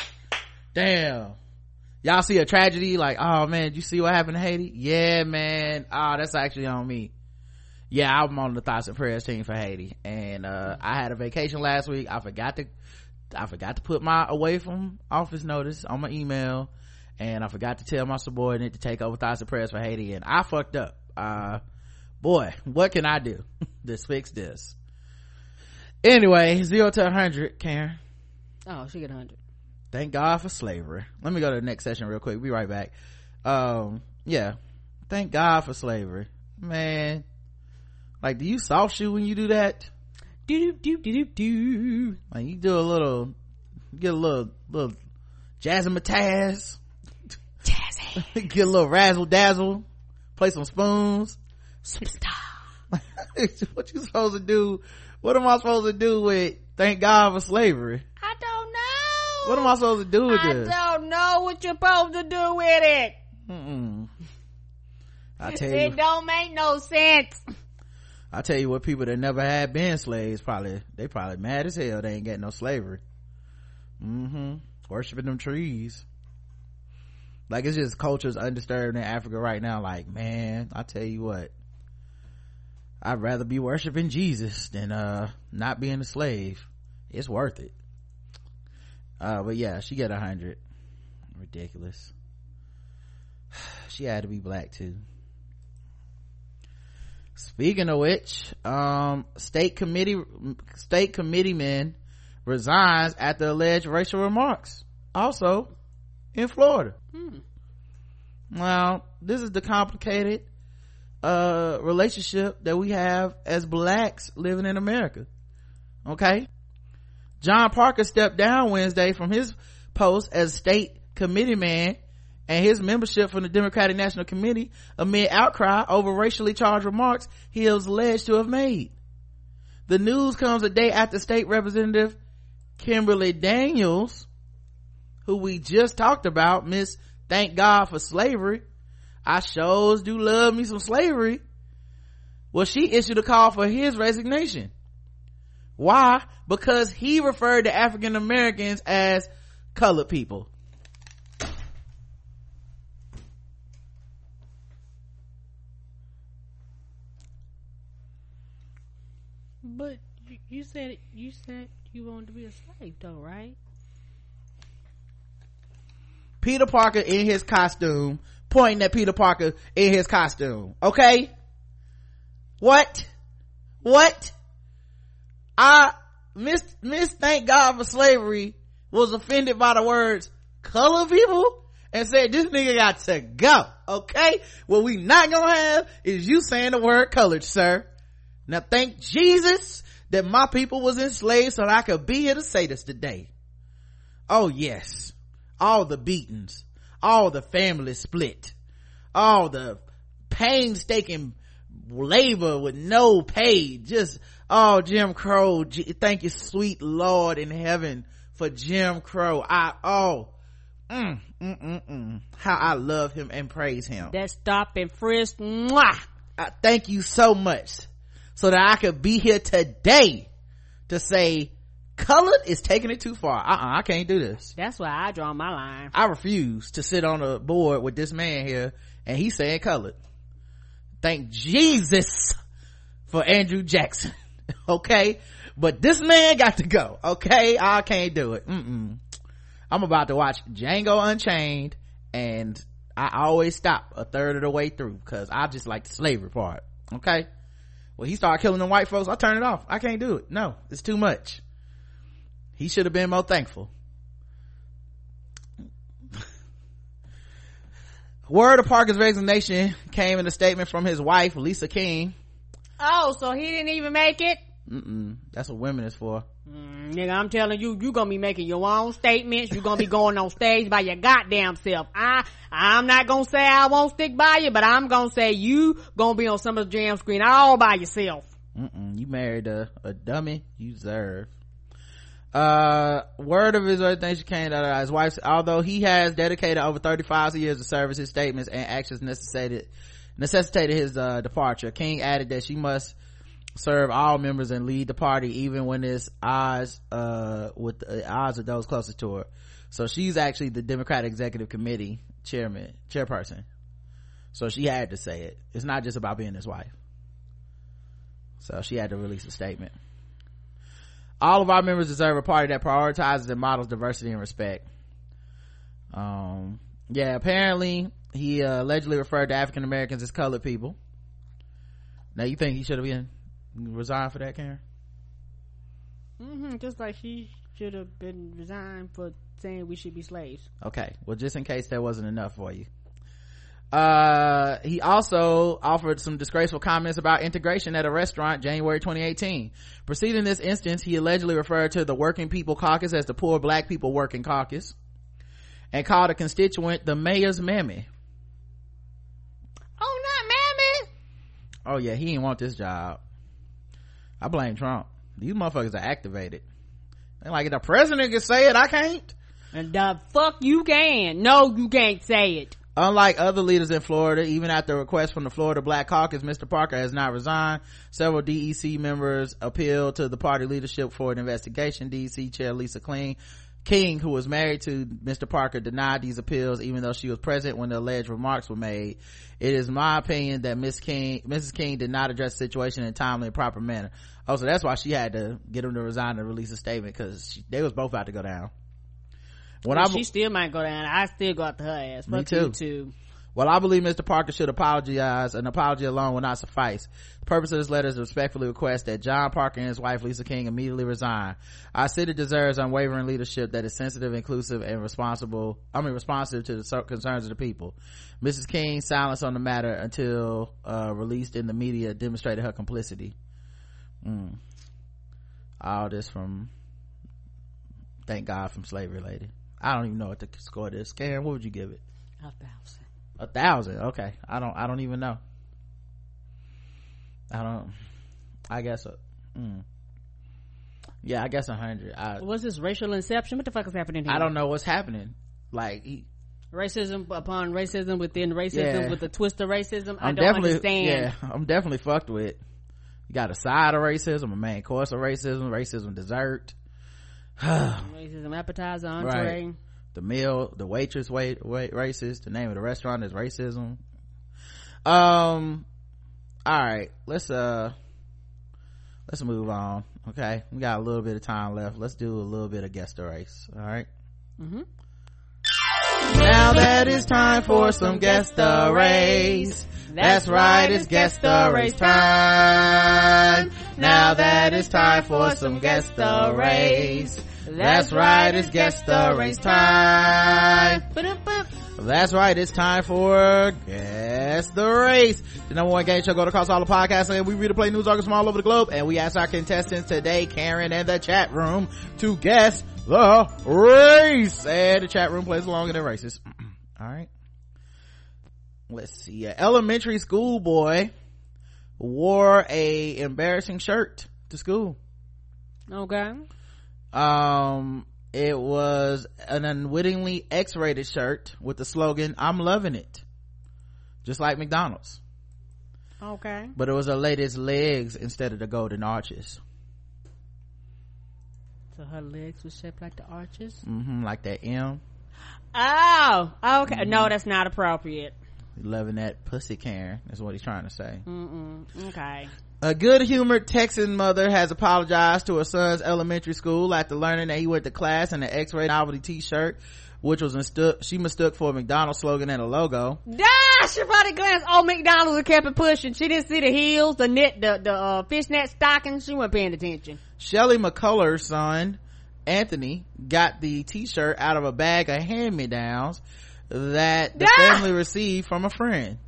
damn. Y'all see a tragedy? Like, oh man, you see what happened to Haiti? Yeah, man. Oh, that's actually on me. Yeah, I'm on the thoughts and prayers team for Haiti. And, uh, I had a vacation last week. I forgot to, I forgot to put my away from office notice on my email. And I forgot to tell my subordinate to take over thoughts and prayers for Haiti. And I fucked up. Uh, boy, what can I do to fix this? Anyway, zero to a hundred, Karen. Oh, she get a hundred. Thank God for slavery. Let me go to the next session real quick. Be right back. Um, yeah. Thank God for slavery. Man. Like, do you soft shoe when you do that? Do do do do do. Like, you do a little, get a little, little jazzmatazz. Jazzy. get a little razzle dazzle. Play some spoons. Superstar. what you supposed to do? What am I supposed to do with thank God for slavery? I. What am I supposed to do with I this? don't know what you're supposed to do with it. Mm-mm. I tell It you, don't make no sense. I tell you what, people that never had been slaves probably they probably mad as hell. They ain't got no slavery. Mm-hmm. Worshiping them trees. Like it's just cultures undisturbed in Africa right now. Like man, I tell you what, I'd rather be worshiping Jesus than uh not being a slave. It's worth it. Uh, but yeah, she got a hundred. Ridiculous. She had to be black too. Speaking of which, um, state committee, state committeeman resigns after alleged racial remarks. Also, in Florida. Well, this is the complicated, uh, relationship that we have as blacks living in America. Okay? John Parker stepped down Wednesday from his post as state committee man and his membership from the Democratic National Committee amid outcry over racially charged remarks he is alleged to have made. The news comes a day after state representative Kimberly Daniels, who we just talked about, Miss Thank God for Slavery. I shows do love me some slavery. Well, she issued a call for his resignation. Why? Because he referred to African Americans as colored people. But you, said you said you wanted to be a slave, though, right? peter parker in his costume pointing at peter parker in his costume okay what what i miss miss thank god for slavery was offended by the words color people and said this nigga got to go okay? What we not gonna have is you saying the word colored sir. Now thank jesus that my people was enslaved so i could be here to say this today. Oh yes. All the beatings all the family split all the painstaking labor with no pay just oh jim crow J- thank you sweet lord in heaven for jim crow i oh mm, mm, mm, mm. how i love him and praise him That stop and frisk. Mwah. I thank you so much so that I could be here today to say colored is taking it too far. Uh-uh, I can't do this. That's why I draw my line. I refuse to sit on a board with this man here and he's saying colored. Thank Jesus for Andrew Jackson. okay. But this man got to go. Okay. I can't do it. Mm-mm. I'm about to watch Django Unchained and I always stop a third of the way through because I just like the slavery part. Okay. When he started killing the white folks, I turn it off. I can't do it. No, it's too much. He should have been more thankful. Word of Parker's resignation came in a statement from his wife, Lisa King. Oh, so he didn't even make it? Mm-mm. That's what women is for. Mm, nigga, I'm telling you, you gonna be making your own statements. You gonna be going on stage by your goddamn self. I, I'm not gonna say I won't stick by you, but I'm gonna say you gonna be on some of the jam screen all by yourself. Mm-mm. You married a, a dummy. You deserve. Uh, word of his resignation came out of his wife. Although he has dedicated over 35 years of service, his statements and actions necessitated, necessitated his, uh, departure. King added that she must serve all members and lead the party even when it's odds, uh, with the odds of those closest to her. So she's actually the Democratic Executive Committee chairman, chairperson. So she had to say it. It's not just about being his wife. So she had to release a statement. All of our members deserve a party that prioritizes and models diversity and respect. Um, yeah, apparently he uh, allegedly referred to African Americans as colored people. Now you think he should have been resigned for that, Karen? Mm-hmm, just like she should have been resigned for saying we should be slaves. Okay. Well, just in case that wasn't enough for you. Uh, he also offered some disgraceful comments about integration at a restaurant January 2018. Preceding this instance, he allegedly referred to the Working People Caucus as the Poor Black People Working Caucus and called a constituent the mayor's mammy. Oh, not mammy. Oh yeah, he didn't want this job. I blame Trump. These motherfuckers are activated. They like if the president can say it, I can't. And the fuck you can. No, you can't say it. Unlike other leaders in Florida, even after a request from the Florida Black Caucus, Mr. Parker has not resigned. Several DEC members appealed to the party leadership for an investigation. DEC Chair Lisa King, King, who was married to Mr. Parker, denied these appeals even though she was present when the alleged remarks were made. It is my opinion that Miss King, Mrs. King did not address the situation in a timely and proper manner. Oh, so that's why she had to get him to resign and release a statement because they was both about to go down. When I, she still might go down. I still go out to her ass. Me Fuck too. you too. Well, I believe Mr. Parker should apologize. An apology alone will not suffice. The purpose of this letter is to respectfully request that John Parker and his wife Lisa King immediately resign. Our city deserves unwavering leadership that is sensitive, inclusive, and responsible. I mean, responsive to the concerns of the people. Mrs. King's silence on the matter until uh, released in the media demonstrated her complicity. Mm. All this from, thank God, from slavery lady. I don't even know what the score is. Karen, what would you give it? A thousand. A thousand. Okay. I don't, I don't even know. I don't, I guess, a, mm. yeah, I guess a hundred. I, What's this racial inception? What the fuck is happening here? I don't know what's happening. Like, he, racism upon racism within racism Yeah. with the twist of racism. I I'm don't definitely, understand. yeah, I'm definitely fucked with. You got a side of racism, a main course of racism, racism dessert. Racism appetizer, entree. Right. The meal the waitress wait wait racist the name of the restaurant is racism. Um all right let's uh let's move on okay? We got a little bit of time left. Let's do a little bit of guest race all right Mhm. Now that it's time for some guest arrays. That's right, it's guest arrays time. Now that it's time for some guest arrays. That's right, it's guest arrays time. That's right, it's time for Guess the Race. The number one game show go across all the podcasts and we read play news articles from all over the globe and we ask our contestants today, Karen and the chat room, to guess the race. And the chat room plays along in the races. Alright. Let's see. An elementary school boy wore a embarrassing shirt to school. Okay. Um, it was an unwittingly X-rated shirt with the slogan, I'm loving it. Just like McDonald's. Okay. But it was a lady's legs instead of the golden arches. So her legs were shaped like the arches? hmm like that M. Oh, okay. No, that's not appropriate. Loving that pussy Karen. is what he's trying to say. Mm-mm. Okay. A good-humored Texan mother has apologized to her son's elementary school after learning that he went to class in an X-ray novelty t-shirt, which was mistook, she mistook for a McDonald's slogan and a logo. Ah, she probably glanced. Oh, McDonald's and kept it pushing. She didn't see the heels, the knit, the the uh, fishnet stockings. She wasn't paying attention. Shelly McCullers' son, Anthony, got the t-shirt out of a bag of hand-me-downs that the Ah! family received from a friend.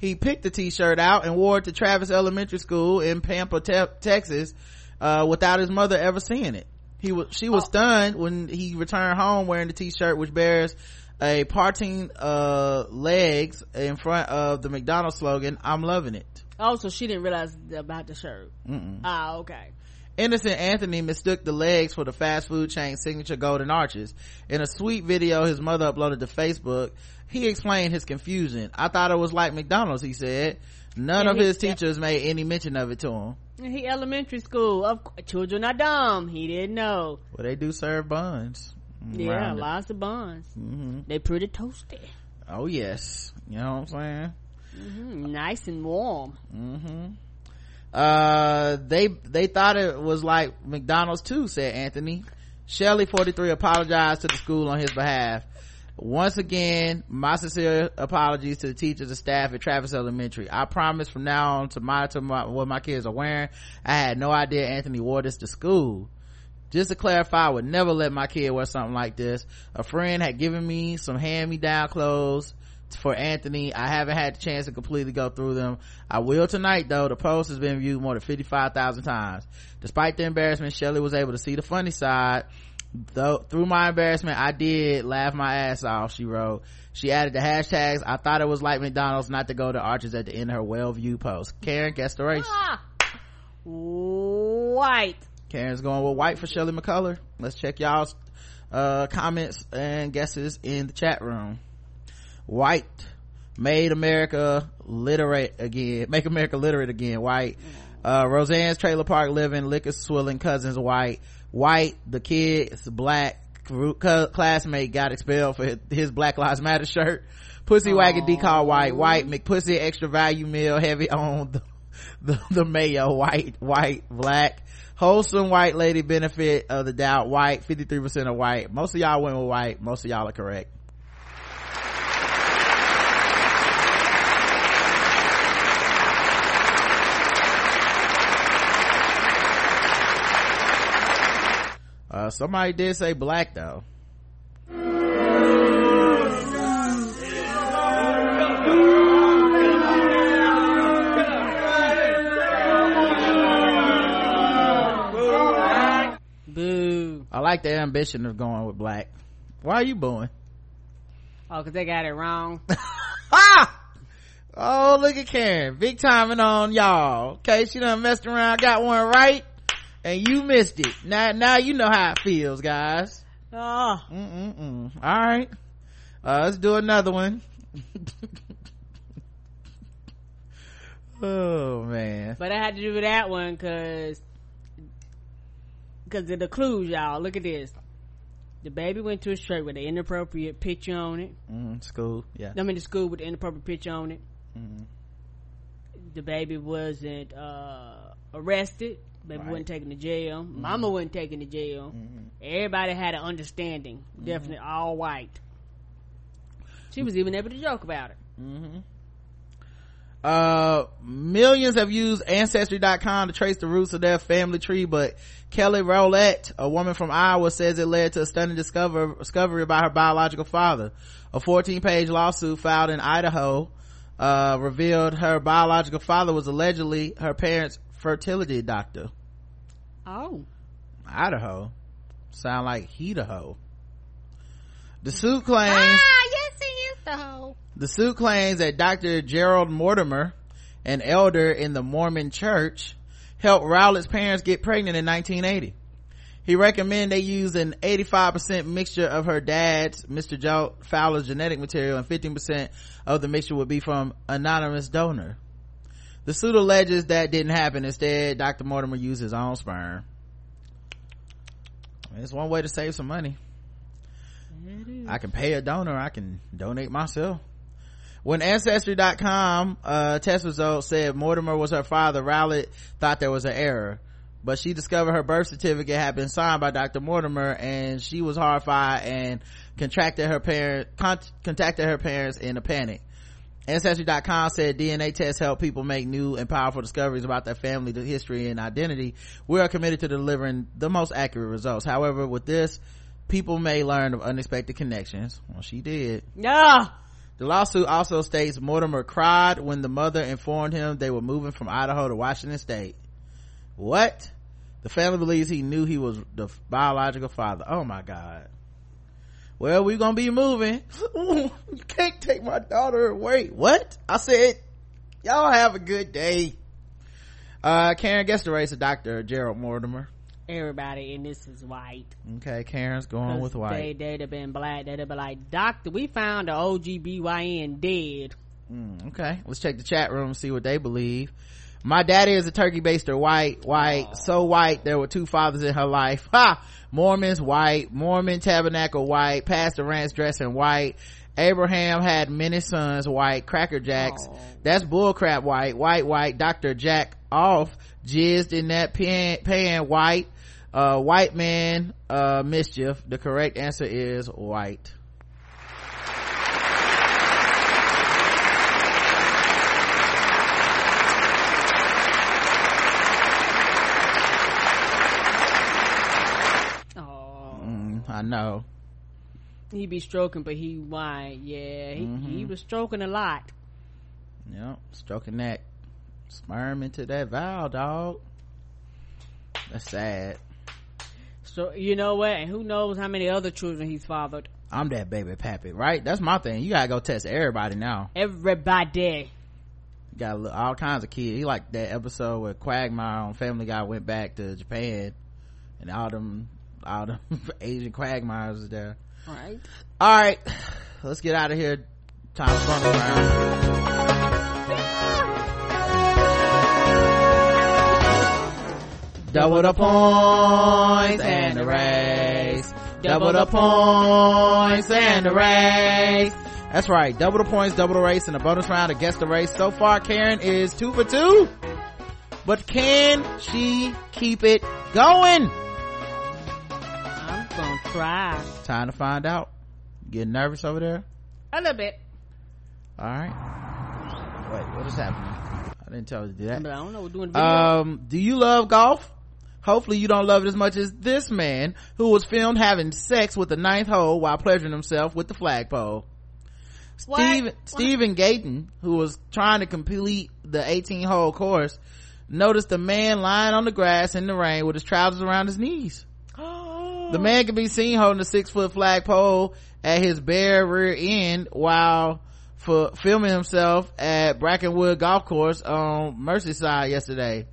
He picked the t-shirt out and wore it to Travis Elementary School in Pampa, Te- Texas, uh, without his mother ever seeing it. He was, she was stunned when he returned home wearing the t-shirt which bears a parting, uh, legs in front of the McDonald's slogan, I'm loving it. Oh, so she didn't realize about the shirt. Mm-mm. Ah, okay. Innocent Anthony mistook the legs for the fast food chain signature golden arches. In a sweet video his mother uploaded to Facebook, he explained his confusion. I thought it was like McDonald's, he said. None Yeah, of his teachers made any mention of it to him. He elementary school. Of children are dumb. He didn't know. Well, they do serve buns. Yeah, it. lots of buns. Mhm. They pretty toasty. Oh yes. You know what I'm saying? hmm Nice and warm. hmm Uh, they, they thought it was like McDonald's too, said Anthony. Shelley, 43, apologized to the school on his behalf. Once again, my sincere apologies to the teachers and staff at Travis Elementary. I promise from now on to monitor my, what my kids are wearing. I had no idea Anthony wore this to school. Just to clarify, I would never let my kid wear something like this. A friend had given me some hand-me-down clothes for Anthony. I haven't had the chance to completely go through them. I will tonight though. The post has been viewed more than 55,000 times. Despite the embarrassment, Shelley was able to see the funny side. Though through my embarrassment, I did laugh my ass off, she wrote. She added the hashtags, I thought it was like McDonald's not to go to Arches at the end of her well-view post. Karen, guess the race. Ah, white. Karen's going with white for Shelley McCullough. Let's check y'all's uh, comments and guesses in the chat room. White made America literate again. Make America literate again. White. Uh, Roseanne's trailer park living, liquor swilling cousins. White. White. The kid's black classmate got expelled for his, Black Lives Matter shirt. Pussy wagon decal white. White McPussy extra value meal heavy on the, the, the mayo. White. White. Black wholesome white lady benefit of the doubt white 53% of white most of y'all went with white most of y'all are correct uh somebody did say black though. Boo. i like the ambition of going with black. Why are you booing? Oh, cause they got it wrong. ah! Oh look at karen. Big timing on y'all. Okay she done messed around got one right and you missed it now now you know how it feels guys oh, Mm-mm-mm. all right uh, let's do another one oh man but I had to do that one cause, cause of the clues, y'all. Look at this. The baby went to a church with an inappropriate picture on it. mm, school yeah I'm in the school with an inappropriate picture on it. Mhm. The baby wasn't, uh, arrested. Baby Right. wasn't taken to jail. Mama wasn't taken to jail. Mhm. Everybody had an understanding. Definitely all white. She was even able to joke about it. Uh, millions have used ancestry.com to trace the roots of their family tree, but Kelly Rowlett, a woman from Iowa, says it led to a stunning discover, discovery about her biological father. A 14 page lawsuit filed in Idaho, uh, revealed her biological father was allegedly her parents' fertility doctor. Oh. Idaho. Sound like Idaho. The suit claims Ah, yes, he used to hoe. the suit claims that Dr. Gerald Mortimer, an elder in the Mormon church, helped Rowlett's parents get pregnant in 1980. He recommended they use an 85% mixture of her dad's, Mr. Joe Fowler's genetic material and 15% of the mixture would be from anonymous donor. The suit alleges that didn't happen. Instead, Dr. Mortimer used his own sperm. It's one way to save some money. I can pay a donor. I can donate myself. When Ancestry.com, uh, test results said Mortimer was her father, Rowlett thought there was an error. But she discovered her birth certificate had been signed by Dr. Mortimer and she was horrified and contracted her parent, con- contacted her parents in a panic. Ancestry.com said DNA tests help people make new and powerful discoveries about their family history and identity. We are committed to delivering the most accurate results. However, with this, people may learn of unexpected connections. Well, she did. Yeah. The lawsuit also states Mortimer cried when the mother informed him they were moving from Idaho to Washington state. What? The family believes he knew he was the biological father. Oh my god. Well, we're gonna be moving. you can't take my daughter away. What? I said, y'all have a good day. Uh, Karen gets the race of doctor, Gerald Mortimer. Everybody and this is white. Okay, Karen's going with white. they'd have been black. They'd have been like, Doctor, we found the OB-GYN dead. Mm, okay, let's check the chat room and see what they believe. My daddy is a turkey baster, white, white, so white. There were two fathers in her life. Ha! Mormons, white. Mormon tabernacle, white. Pastor Rance dressing white. Abraham had many sons, white. Cracker Jacks. Aw. That's bullcrap, white. White, white. Dr. Jack off. Jizzed in that pan, pan white. Uh, white man, uh, mischief. The correct answer is white. Oh, Mm, I know. he be stroking, but he white. Yeah, he, Mm-hmm. he was stroking a lot. Yep, stroking that sperm into that vial, dog. That's sad. So you know what? And who knows how many other children he's fathered? I'm that baby pappy, right? That's my thing. You gotta go test everybody now. Everybody. You got all kinds of kids. He like that episode where Quagmire on Family Guy went back to Japan, and all them, all the Asian Quagmires there. All right. All right, let's get out of here. Time to run around. Double the points and the race. Double the points and the race. That's right. Double the points, double the race, and a bonus round against the race. So far, Karen is two for two. But can she keep it going? Try Time to find out. Getting nervous over there? a little bit, All right. Wait, what is happening? I didn't tell you to do that but. I don't know. We're doing video. Um, do you love golf? Hopefully you don't love it as much as this man who was filmed having sex with the ninth hole while pleasuring himself with the flagpole. What? Steve, Stephen Gayton, who was trying to complete the 18 hole course, noticed a man lying on the grass in the rain with his trousers around his knees. The man can be seen holding a six foot flagpole at his bare rear end while for filming himself at Brackenwood Golf Course on Merseyside yesterday.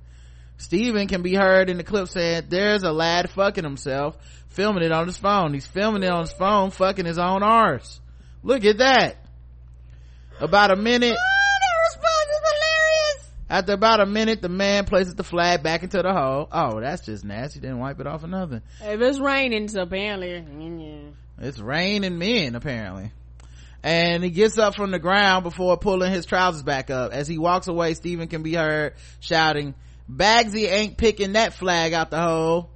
Steven can be heard in the clip saying, there's a lad fucking himself, filming it on his phone. He's filming it on his phone, fucking his own arse. Look at that. About a minute. After about a minute, the man places the flag back into the hole. Oh, that's just nasty. Didn't wipe it off or nothing. if it's raining, so apparently, mm, It's raining men, apparently. And he gets up from the ground before pulling his trousers back up. As he walks away, Stephen can be heard shouting, Bagsy ain't picking that flag out the hole.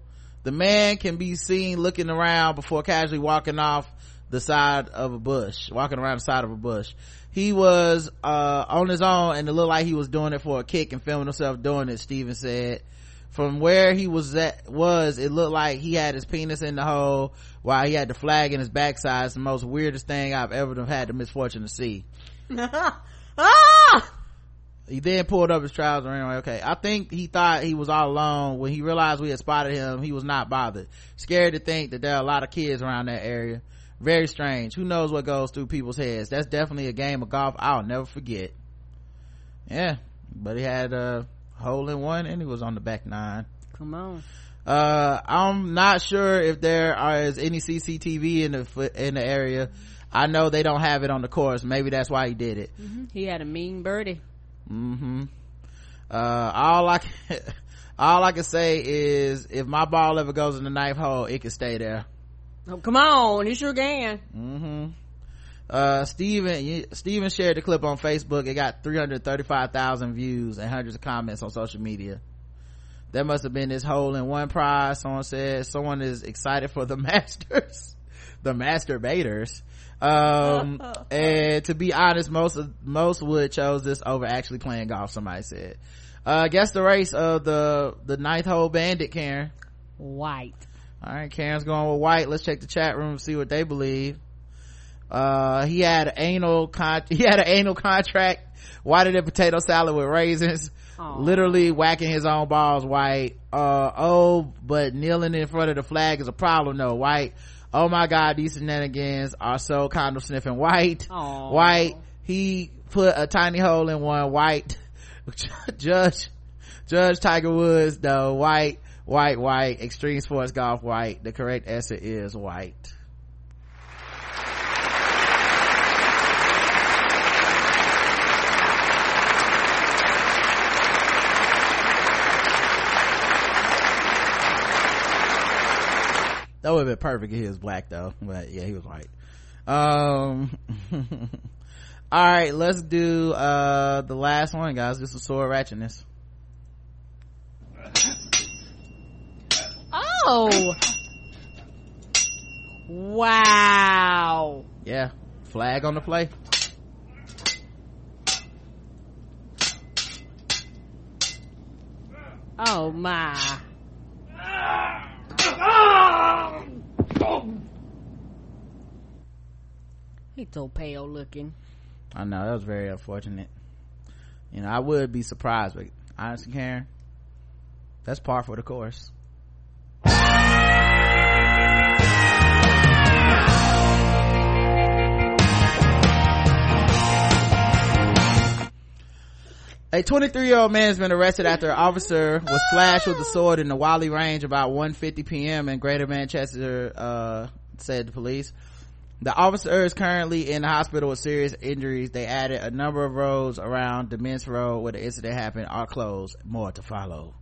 The man can be seen looking around before casually walking off the side of a bush, walking around the side of a bush. He was, uh, on his own and it looked like he was doing it for a kick and filming himself doing it, Steven said. From where he was at, was, it looked like he had his penis in the hole while he had the flag in his backside. It's the most weirdest thing I've ever had the misfortune to see. ah! He then pulled up his trousers and ran Okay. I think he thought he was all alone. When he realized we had spotted him, he was not bothered. Scared to think that there are a lot of kids around that area. Very strange. Who knows what goes through people's heads? That's definitely a game of golf I'll never forget. Yeah. But he had a hole in one and he was on the back nine. Come on. Uh, I'm not sure if there is any CCTV in the, in the area. I know they don't have it on the course. Maybe that's why he did it. He had a mean birdie. mm-hmm uh all i can all i can say is if my ball ever goes in the knife hole it can stay there Oh, come on. You sure can. hmm uh steven steven shared the clip on facebook it got 335,000 views and hundreds of comments on social media that must have been this hole in one prize someone said someone is excited for the masters the masturbators um and to be honest most of most would chose this over actually playing golf somebody said uh guess the race of the the ninth hole bandit karen White. All right karen's going with white. Let's check the chat room and see what they believe. Uh he had an anal con he had an anal contract. Whiter than potato salad with raisins. Aw. literally whacking his own balls white. Uh oh but kneeling in front of the flag is a problem though white. Oh my god these shenanigans are so condom sniffing. White Aw. white he put a tiny hole in one. White judge judge tiger woods though white white white. Extreme sports golf white. The correct answer is white. That would have been perfect if he was black though. But yeah he was white. Um all right let's do uh the last one guys. This is sword ratchetness Oh. Wow. yeah flag on the play Oh my. He's so pale looking. i know that was very unfortunate you know i would be surprised but honestly karen that's par for the course A 23 year old man has been arrested after an officer was slashed with a sword in the Whalley Range about 1.50 p.m. in Greater Manchester, uh, said the police. The officer is currently in the hospital with serious injuries. They added a number of roads around the Mince Road where the incident happened are closed. More to follow.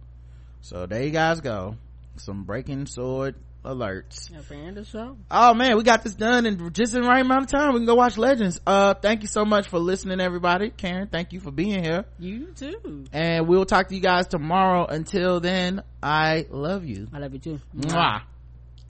So there you guys go. Some breaking sword alerts. A fan of the show. Oh man, we got this done in just in the right amount of time. We can go watch Legends. Uh, thank you so much for listening, everybody. Karen, thank you for being here. You too. And we'll talk to you guys tomorrow. Until then, I love you. I love you too. Mwah.